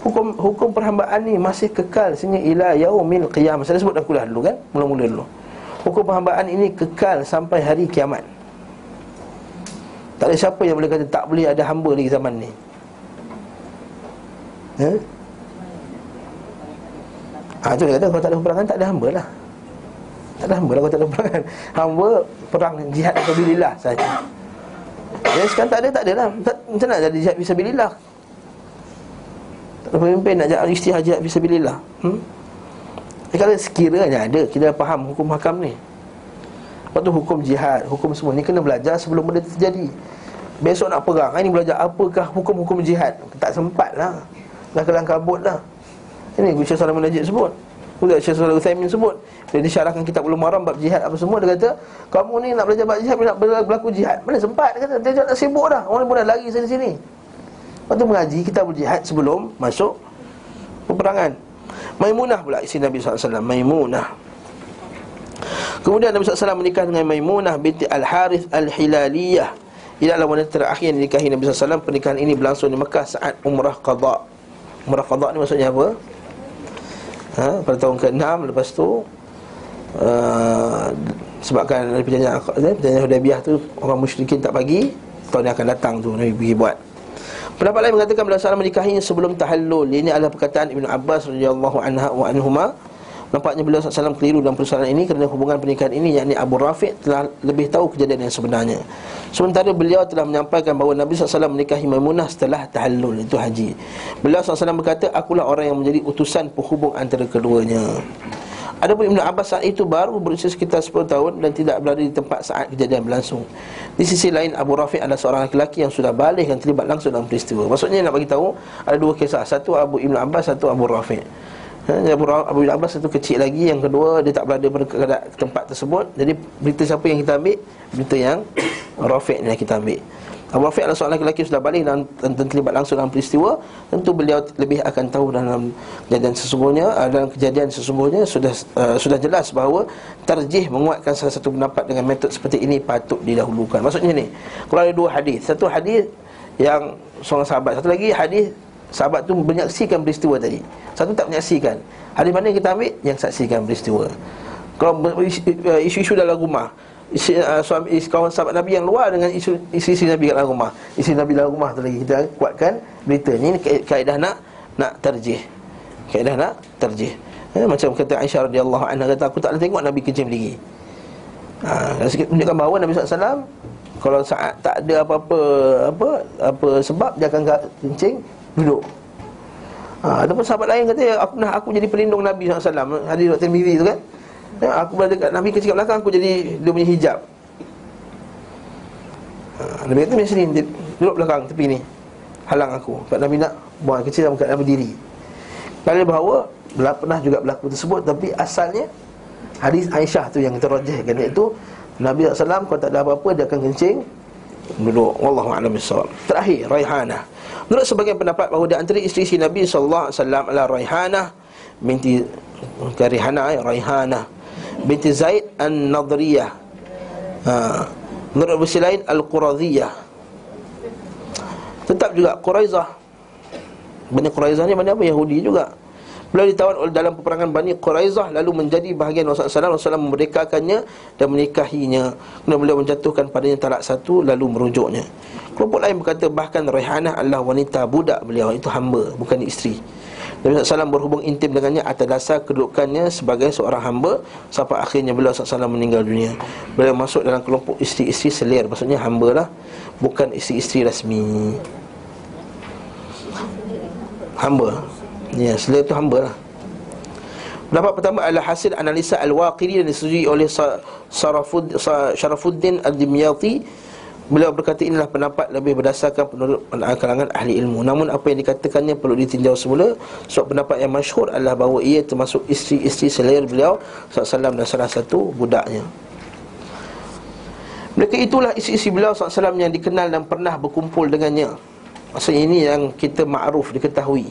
hukum hukum perhambaan ni masih kekal sehingga ila yaumil qiyamah. Saya sebut dah kuliah dulu kan? Mula-mula dulu. Hukum perhambaan ini kekal sampai hari kiamat. Tak ada siapa yang boleh kata tak boleh ada hamba lagi zaman ni. Ha? Ha, tu dia kata kalau tak ada peperangan tak ada hamba lah Tak ada hamba lah kalau tak ada peperangan Hamba perang jihad fisabilillah saja. Ya sekarang tak ada tak ada lah Macam mana jadi jihad fisabilillah Tak ada pemimpin nak jadi istihad jihad fisabilillah hmm? Eh, kalau sekiranya ada Kita faham hukum hakam ni. Lepas tu hukum jihad Hukum semua ni kena belajar sebelum benda terjadi. Besok nak perang Ini belajar apakah hukum-hukum jihad? Tak sempat lah Dah kelang kabut lah ini Syekh Salaman Najib sebut. Juga Syekh Salaman Uthaymin sebut. Dia disyarahkan kitab ulum maram Bab jihad apa semua. Dia kata Kamu ni nak belajar bab jihad Nak berlaku jihad? Mana sempat? Dia kata Dia jangan sibuk dah. Orang pun dah lari sini sini Lepas tu mengaji Kita berjihad sebelum Masuk Peperangan Maimunah pula Isi Nabi SAW Maimunah. Kemudian Nabi SAW menikah dengan Maimunah binti Al-Harith Al-Hilaliyah. Ia adalah wanita terakhir yang dinikahi Nabi SAW Pernikahan ini berlangsung di Mekah saat umrah qadha. Umrah qadha ni maksudnya apa? ha, pada tahun ke-6 lepas tu uh, sebabkan perjanjian perjanjian Hudaybiyah tu orang musyrikin tak bagi tahun yang akan datang tu Nabi pergi buat Pendapat lain mengatakan bila salam menikahinya sebelum tahallul. Ini adalah perkataan Ibn Abbas radhiyallahu anha wa anhuma. Nampaknya beliau SAW keliru dalam persoalan ini Kerana hubungan pernikahan ini yakni Abu Rafiq telah lebih tahu kejadian yang sebenarnya. Sementara beliau telah menyampaikan bahawa Nabi SAW menikahi Maimunah setelah tahallul Itu haji. Beliau SAW berkata Akulah orang yang menjadi utusan penghubung antara keduanya Adapun Ibn Abbas saat itu baru berusia sekitar 10 tahun dan tidak berada di tempat saat kejadian berlangsung. Di sisi lain Abu Rafiq adalah seorang lelaki yang sudah balik dan terlibat langsung dalam peristiwa. Maksudnya nak bagi tahu ada dua kisah, satu Abu Ibn Abbas, satu Abu Rafiq. Ha, Abu, Abu Abbas itu kecil lagi Yang kedua dia tak berada pada tempat tersebut Jadi berita siapa yang kita ambil Berita yang Rafiq yang kita ambil Abu Rafiq adalah seorang lelaki sudah balik dan, dan, dan terlibat langsung dalam peristiwa. Tentu beliau lebih akan tahu dalam kejadian sesungguhnya uh, Dalam kejadian sesungguhnya sudah uh, sudah jelas bahawa Terjih menguatkan salah satu pendapat dengan metod seperti ini patut didahulukan. Maksudnya ni, kalau ada dua hadis. Satu hadis yang seorang sahabat Satu lagi hadis Sahabat tu menyaksikan peristiwa tadi. Satu tak menyaksikan. Hadis mana yang kita ambil? Yang saksikan peristiwa. Kalau uh, isu-isu dalam rumah isi, uh, suami, isi, kawan sahabat Nabi yang luar dengan isu, isi-isi Nabi dalam rumah. Isi Nabi dalam rumah tu lagi Kita kuatkan berita Ini kaedah nak nak terjih. Kaedah nak terjih. Eh, Macam kata Aisyah radhiyallahu anha kata Aku tak boleh tengok Nabi kencing lagi ha, Menunjukkan bahawa Nabi SAW Kalau saat tak ada apa-apa apa, apa sebab Dia akan kencing duduk. Ha, Ataupun sahabat lain kata Aku nak aku jadi pelindung Nabi SAW Hadis Dr. Miri tu kan ya, Aku berada dekat Nabi kecil kat belakang Aku jadi dia punya hijab. Ha, Nabi kata macam sini Duduk belakang tepi ni Halang aku. Kat Nabi nak buang kecil kat Nabi diri Kali bahawa Pernah juga berlaku tersebut Tapi asalnya Hadis Aisyah tu yang terrajihkan Iaitu Nabi SAW kalau tak ada apa-apa Dia akan kencing Duduk. Wallahu'alam Terakhir Raihana. Menurut sebagian pendapat bahawa Di antara isteri-isteri Nabi SAW adalah Raihana Binti Karihana ya, Raihana Binti Zaid An-Nadriyah. Ha. Menurut versi lain Al-Quradiyah Tetap juga Quraizah. Bani Quraizah ni mana apa? Yahudi juga. Beliau ditawan oleh dalam peperangan Bani Quraizah Lalu menjadi bahagian Rasulullah SAW Rasulullah memerdekakannya dan menikahinya. Kemudian beliau menjatuhkan padanya talak satu Lalu merujuknya. Kelompok lain berkata bahkan Rehanah adalah wanita budak beliau Itu hamba, bukan isteri Nabi SAW berhubung intim dengannya atas dasar kedudukannya sebagai seorang hamba Sampai akhirnya beliau SAW meninggal dunia. Beliau masuk dalam kelompok isteri-isteri selir Maksudnya hamba lah Bukan isteri-isteri rasmi. Hamba. Ya, selir itu hamba lah. Pendapat pertama adalah hasil analisa Al-Waqiri dan disetujui oleh Sarafud, Sharafuddin Al-Dimyati Beliau berkata inilah pendapat lebih berdasarkan penurut kalangan ahli ilmu. Namun apa yang dikatakannya perlu ditinjau semula Sebab pendapat yang masyhur adalah bahawa ia termasuk isteri-isteri selir beliau SAW dan salah satu budaknya. Mereka itulah isteri-isteri beliau SAW yang dikenal dan pernah berkumpul dengannya. Maksudnya ini yang kita ma'ruf, diketahui.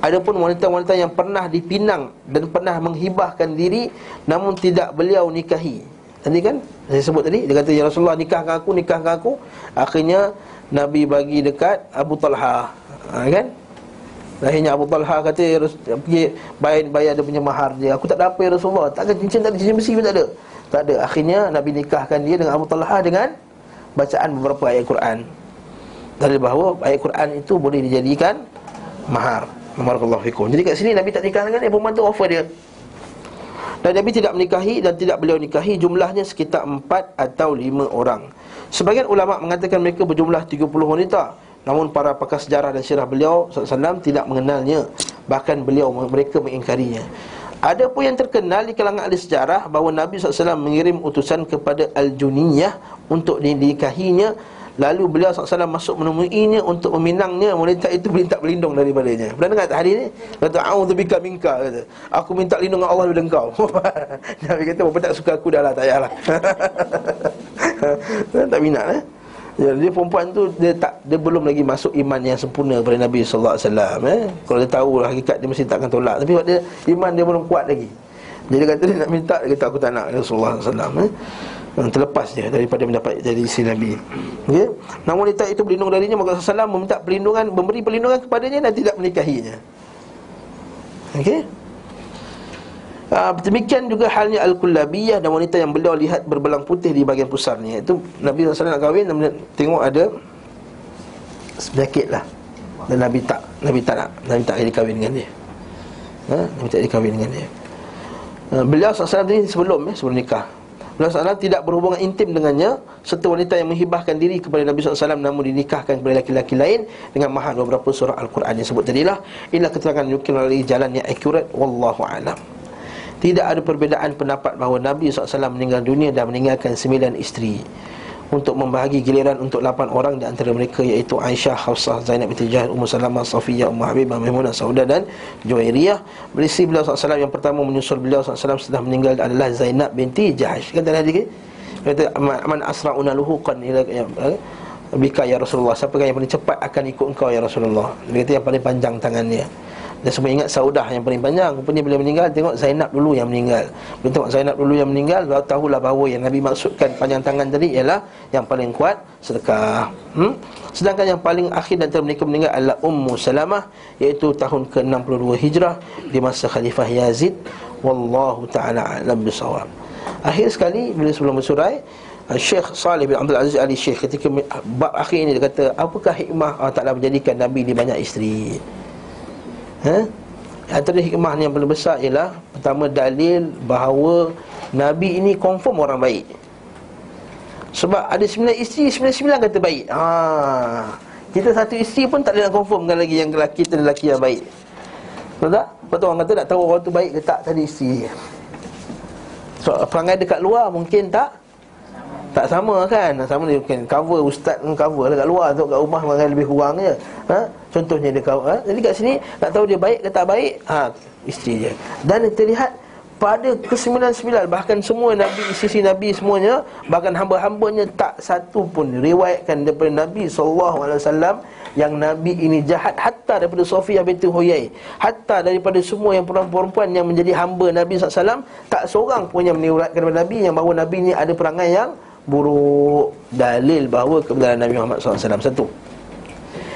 Adapun wanita-wanita yang pernah dipinang dan pernah menghibahkan diri namun tidak beliau nikahi. Tadi kan saya sebut tadi dia kata ya Rasulullah nikahkan aku nikahkan aku. Akhirnya Nabi bagi dekat Abu Talha. Ha, kan? Akhirnya Abu Talha kata ya pergi bayar bayar dia punya mahar dia. Aku tak ada apa ya Rasulullah. Tak ada cincin tak ada cincin besi pun tak ada. Tak ada. Akhirnya Nabi nikahkan dia dengan Abu Talha dengan bacaan beberapa ayat Quran. Dari bahawa ayat Quran itu boleh dijadikan mahar. Barakallahu fikum. Jadi kat sini Nabi tak nikah dengan dia, perempuan tu offer dia. Dan Nabi tidak menikahi dan tidak beliau nikahi jumlahnya sekitar empat atau lima orang. Sebagian ulama mengatakan mereka berjumlah 30 wanita. Namun para pakar sejarah dan sirah beliau SAW tidak mengenalnya. Bahkan beliau mereka mengingkarinya. Ada pun yang terkenal di kalangan ahli sejarah bahawa Nabi SAW mengirim utusan kepada Al-Juniyah untuk dinikahinya Lalu beliau SAW masuk menemuinya untuk meminangnya Wanita itu minta berlindung daripadanya Pernah dengar tak hari ni? Kata, A'udzubika minka kata. Aku minta lindung dengan Allah daripada engkau Nabi kata, apa tak suka aku dah lah, tak payahlah Tak minat eh Ya, dia perempuan tu dia tak dia belum lagi masuk iman yang sempurna kepada Nabi sallallahu alaihi wasallam eh. Kalau dia tahu lah hakikat dia mesti takkan tolak. Tapi dia iman dia belum kuat lagi. Jadi dia kata dia nak minta dia kata aku tak nak Rasulullah sallallahu alaihi wasallam eh terlepas dia daripada mendapat jadi isteri Nabi. Okey. Namun wanita itu berlindung darinya maka Rasulullah meminta perlindungan, memberi perlindungan kepadanya dan tidak menikahinya. Okey. Uh, demikian juga halnya Al-Kullabiyah dan wanita yang beliau lihat berbelang putih di bahagian pusarnya Itu Nabi SAW nak kahwin dan tengok ada Penyakit lah Dan Nabi tak Nabi tak nak Nabi tak jadi kahwin dengan dia ha? Nabi tak jadi kahwin dengan dia uh, Beliau SAW ni sebelum ya, sebelum nikah SAW tidak berhubungan intim dengannya Serta wanita yang menghibahkan diri kepada Nabi SAW Namun dinikahkan kepada laki-laki lain Dengan mahal beberapa surah Al-Quran yang sebut. Tadilah Inilah keterangan yang melalui jalan yang akurat. Wallahu'alam Tidak ada perbezaan pendapat bahawa Nabi SAW meninggal dunia dan meninggalkan sembilan isteri untuk membahagi giliran untuk 8 orang di antara mereka iaitu Aisyah, Hafsah, Zainab binti Jahal, Ummu Salamah, Safiyah, Ummu Habibah, Maimunah, Saudah dan Juwairiyah. Berisi beliau SAW yang pertama menyusul beliau SAW setelah meninggal adalah Zainab binti Jahash. Kata tadi kata man asra'una luhuqan ila ya, eh, bika ya Rasulullah. Siapa yang paling cepat akan ikut engkau ya Rasulullah? Dia kata yang paling panjang tangannya. Dan semua ingat Saudah yang paling panjang. Rupanya bila meninggal Tengok Zainab dulu yang meninggal. Bila tengok Zainab dulu yang meninggal Baru tahulah bahawa yang Nabi maksudkan panjang tangan tadi Ialah yang paling kuat sedekah. Hmm? Sedangkan yang paling akhir dan mereka meninggal adalah Ummu Salamah Iaitu tahun ke-62 Hijrah Di masa Khalifah Yazid. Wallahu ta'ala alam bisawab Akhir sekali bila sebelum bersurai Syekh Salih bin Abdul Aziz Ali Syekh ketika bab akhir ini dia kata apakah hikmah Allah Taala menjadikan nabi di banyak isteri ha? Antara hikmah yang paling besar ialah Pertama dalil bahawa Nabi ini confirm orang baik Sebab ada sembilan isteri Sembilan-sembilan kata baik ha. Kita satu isteri pun tak boleh nak confirmkan lagi Yang lelaki itu lelaki yang baik Betul tak? Betul orang kata nak tahu orang tu baik ke tak Tadi isteri So perangai dekat luar mungkin tak tak sama kan Sama dia mungkin cover Ustaz cover lah kat luar tu Kat rumah perangai lebih kurang je ha? Contohnya dia cover ha? Jadi kat sini Nak tahu dia baik ke tak baik ha, Isteri dia. Dan terlihat pada ke-99 bahkan semua nabi sisi nabi semuanya bahkan hamba-hambanya tak satu pun riwayatkan daripada nabi wasallam yang nabi ini jahat. Hatta daripada Sofiyah binti Huyai hatta daripada semua yang perempuan-perempuan yang menjadi hamba nabi wasallam tak seorang pun yang meriwayatkan daripada nabi yang bahawa nabi ini ada perangai yang buruk. Dalil bahawa kebenaran nabi Muhammad wasallam. Satu.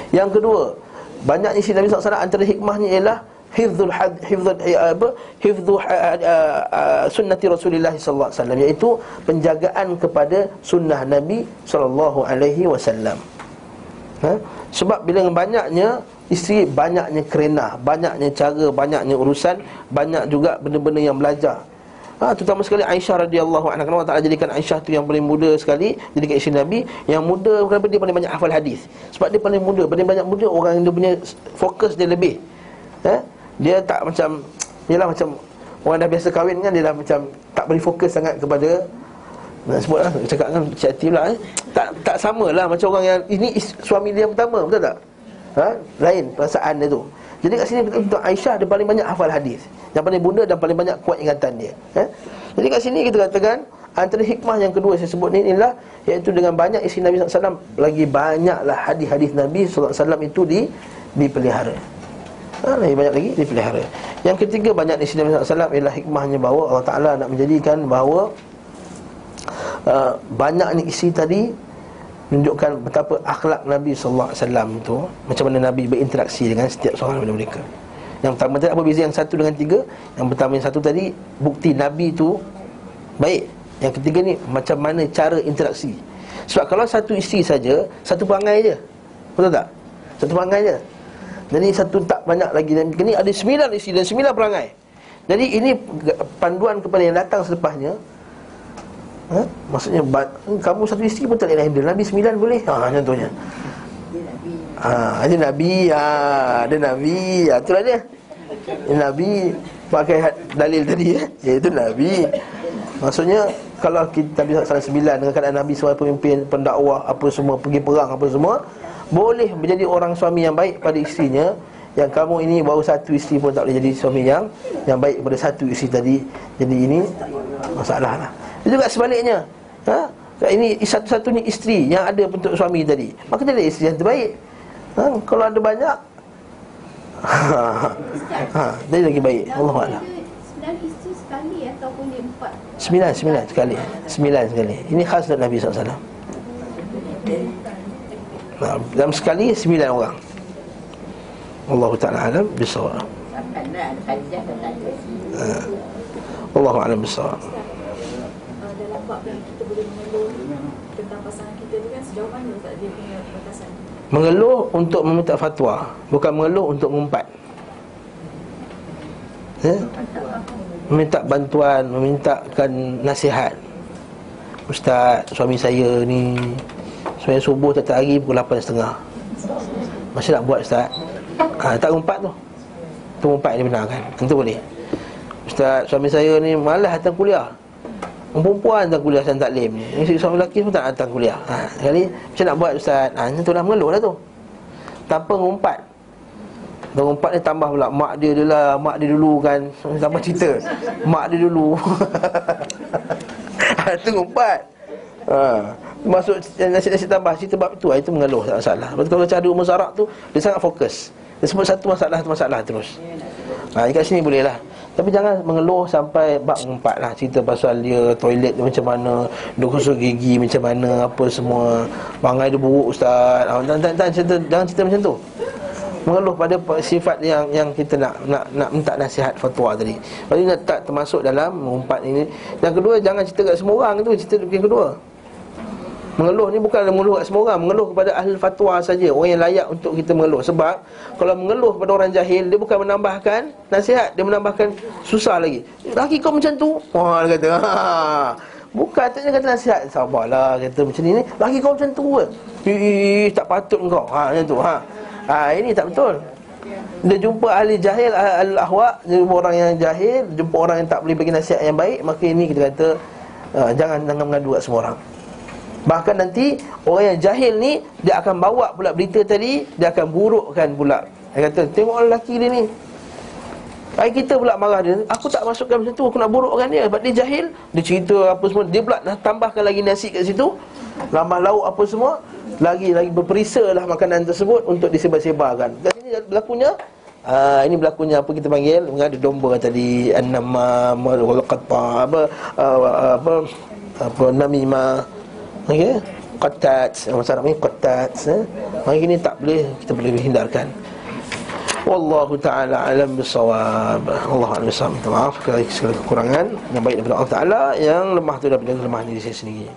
Yang kedua banyak isi nabi wasallam antara hikmahnya ialah hifdzul had hifdzul eh, apa hifdzu uh, uh, sunnati Rasulullah sallallahu alaihi wasallam iaitu penjagaan kepada sunnah Nabi sallallahu alaihi wasallam. Ha? Sebab bila banyaknya isteri banyaknya kerena, banyaknya cara, banyaknya urusan, banyak juga benda-benda yang belajar. Ha, terutama sekali Aisyah radhiyallahu anha. Kenapa tak jadikan Aisyah tu yang paling muda sekali? Jadikan isteri Nabi. Yang muda kenapa dia paling banyak hafal hadis? Sebab dia paling muda. Paling banyak muda Orang yang dia punya fokus dia lebih. Ha? Dia tak macam Yelah macam Orang dah biasa kahwin kan Dia dah macam Tak beri fokus sangat kepada Nak sebut lah Cakap kan Cik lah eh. Tak tak sama lah Macam orang yang Ini suami dia yang pertama Betul tak? Ha? Lain perasaan dia tu Jadi kat sini Untuk Aisyah Dia paling banyak hafal hadis. Yang paling bunda Dan paling banyak kuat ingatan dia eh? Jadi kat sini kita katakan Antara hikmah yang kedua saya sebut ni inilah Iaitu dengan banyak isi Nabi SAW Lagi banyaklah hadis-hadis Nabi SAW itu di, dipelihara. Ha, Lagi banyak lagi dipelihara. Yang ketiga banyak di sini Nabi SAW Ialah hikmahnya bahawa Allah Ta'ala nak menjadikan bahawa uh, Banyak ni isi tadi Menunjukkan betapa akhlak Nabi SAW itu Macam mana Nabi berinteraksi dengan setiap seorang daripada mereka Yang pertama tadi apa beza yang satu dengan tiga Yang pertama yang satu tadi Bukti Nabi itu Baik Yang ketiga ni macam mana cara interaksi Sebab kalau satu isteri saja Satu perangai je Betul tak? Satu perangai je jadi satu tak banyak lagi dan ini ada sembilan isi dan sembilan perangai. Jadi ini panduan kepada yang datang selepasnya. Ha? Maksudnya kamu satu isteri pun tak boleh handle. Nabi sembilan boleh. Ha contohnya. Ha, ada Nabi, ha, ada Nabi, ha, itulah dia. Nabi pakai dalil tadi ya. Iaitu Nabi. Maksudnya kalau kita Nabi salah sembilan dengan keadaan Nabi sebagai pemimpin, pendakwah, apa semua, pergi perang apa semua, boleh menjadi orang suami yang baik pada isterinya yang kamu ini baru satu isteri pun tak boleh jadi suami yang yang baik pada satu isteri tadi jadi ini masalah lah itu juga sebaliknya. Ha? ini satu-satunya isteri yang ada untuk suami tadi. Maka jadi isteri yang terbaik. Ha? kalau ada banyak ha, jadi lagi baik. Allah Allah Sembilan, sembilan sekali. Sembilan sekali. Ini khas dari Nabi SAW Nah, dalam sekali sembilan orang. Allah Taala alam bisawab. Uh, Allah alam bisawab. Yang kita boleh mengeluh tentang pasangan kita tu kan sejauh mana tak dia punya batasan? Mengeluh untuk meminta fatwa, bukan mengeluh untuk mengumpat. Eh? Meminta bantuan, memintakan nasihat. Ustaz, suami saya ni Semayang subuh tiap hari pukul 8.30 Masih nak buat Ustaz ha, Tak umpat tu Tu umpat ni benar kan Itu boleh Ustaz suami saya ni malas datang kuliah Perempuan datang kuliah Ustaz Taklim ni suami lelaki pun tak datang kuliah ha, Sekali macam nak buat Ustaz ha, Itu dah mengeluh lah tu Tanpa ngumpat ngumpat ni tambah pula Mak dia dia lah Mak dia dulu kan Tambah cerita Mak dia dulu Itu ngumpat Ha masuk nasi-nasi tambah cerita bab itu itu mengeluh tak masalah. Lepas kalau cari umur zarak tu dia sangat fokus. Dia sebut satu masalah satu masalah terus. Ha kat sini boleh lah. Tapi jangan mengeluh sampai bab empat lah Cerita pasal dia toilet dia macam mana Dia kusuk gigi macam mana Apa semua. Bangai dia buruk ustaz. Ha, dan, dan, dan, cerita, Jangan cerita macam tu. Mengeluh pada sifat yang yang kita nak nak nak minta nasihat fatwa tadi. Nak tak termasuk dalam mengumpat ini. Yang kedua jangan cerita kat semua orang tu Cerita yang kedua Mengeluh ni bukan mengeluh kat semua orang. Mengeluh kepada ahli fatwa saja. Orang yang layak untuk kita mengeluh. Sebab Kalau mengeluh kepada orang jahil Dia bukan menambahkan nasihat. Dia menambahkan susah lagi. Laki kau macam tu? Wah dia kata ha. Bukan tak kata nasihat. Sabarlah kata macam ni Laki kau macam tu ke? Ih tak patut kau. Ha, Macam tu ha. ha ini tak betul. Dia jumpa ahli jahil Ahli ahwak. Jumpa orang yang jahil. Jumpa orang yang tak boleh bagi nasihat yang baik. Maka ini kita kata uh, Jangan jangan mengadu kat semua orang Bahkan nanti Orang yang jahil ni Dia akan bawa pula berita tadi Dia akan burukkan pula. Dia kata Tengok lelaki dia ni. Hari kita pula marah dia. Aku tak masukkan macam tu Aku nak burukkan dia. Sebab dia jahil Dia cerita apa semua. Dia pula nak tambahkan lagi nasi kat situ. Lambah lauk apa semua. Lagi-lagi berperisa lah makanan tersebut Untuk disebar-sebarkan. Kat sini berlakunya. Uh, ini berlakunya apa kita panggil? Mengadu domba tadi. Annama wal qata apa uh, apa apa namima okey. Qatat masalah ni qatat eh? hari ini tak boleh kita boleh hindarkan. Wallahu ta'ala alam bisawab. Allah alam bisawab. Minta maaf Sekali kekurangan Yang baik daripada Allah ta'ala Yang lemah tu daripada lemah diri saya sendiri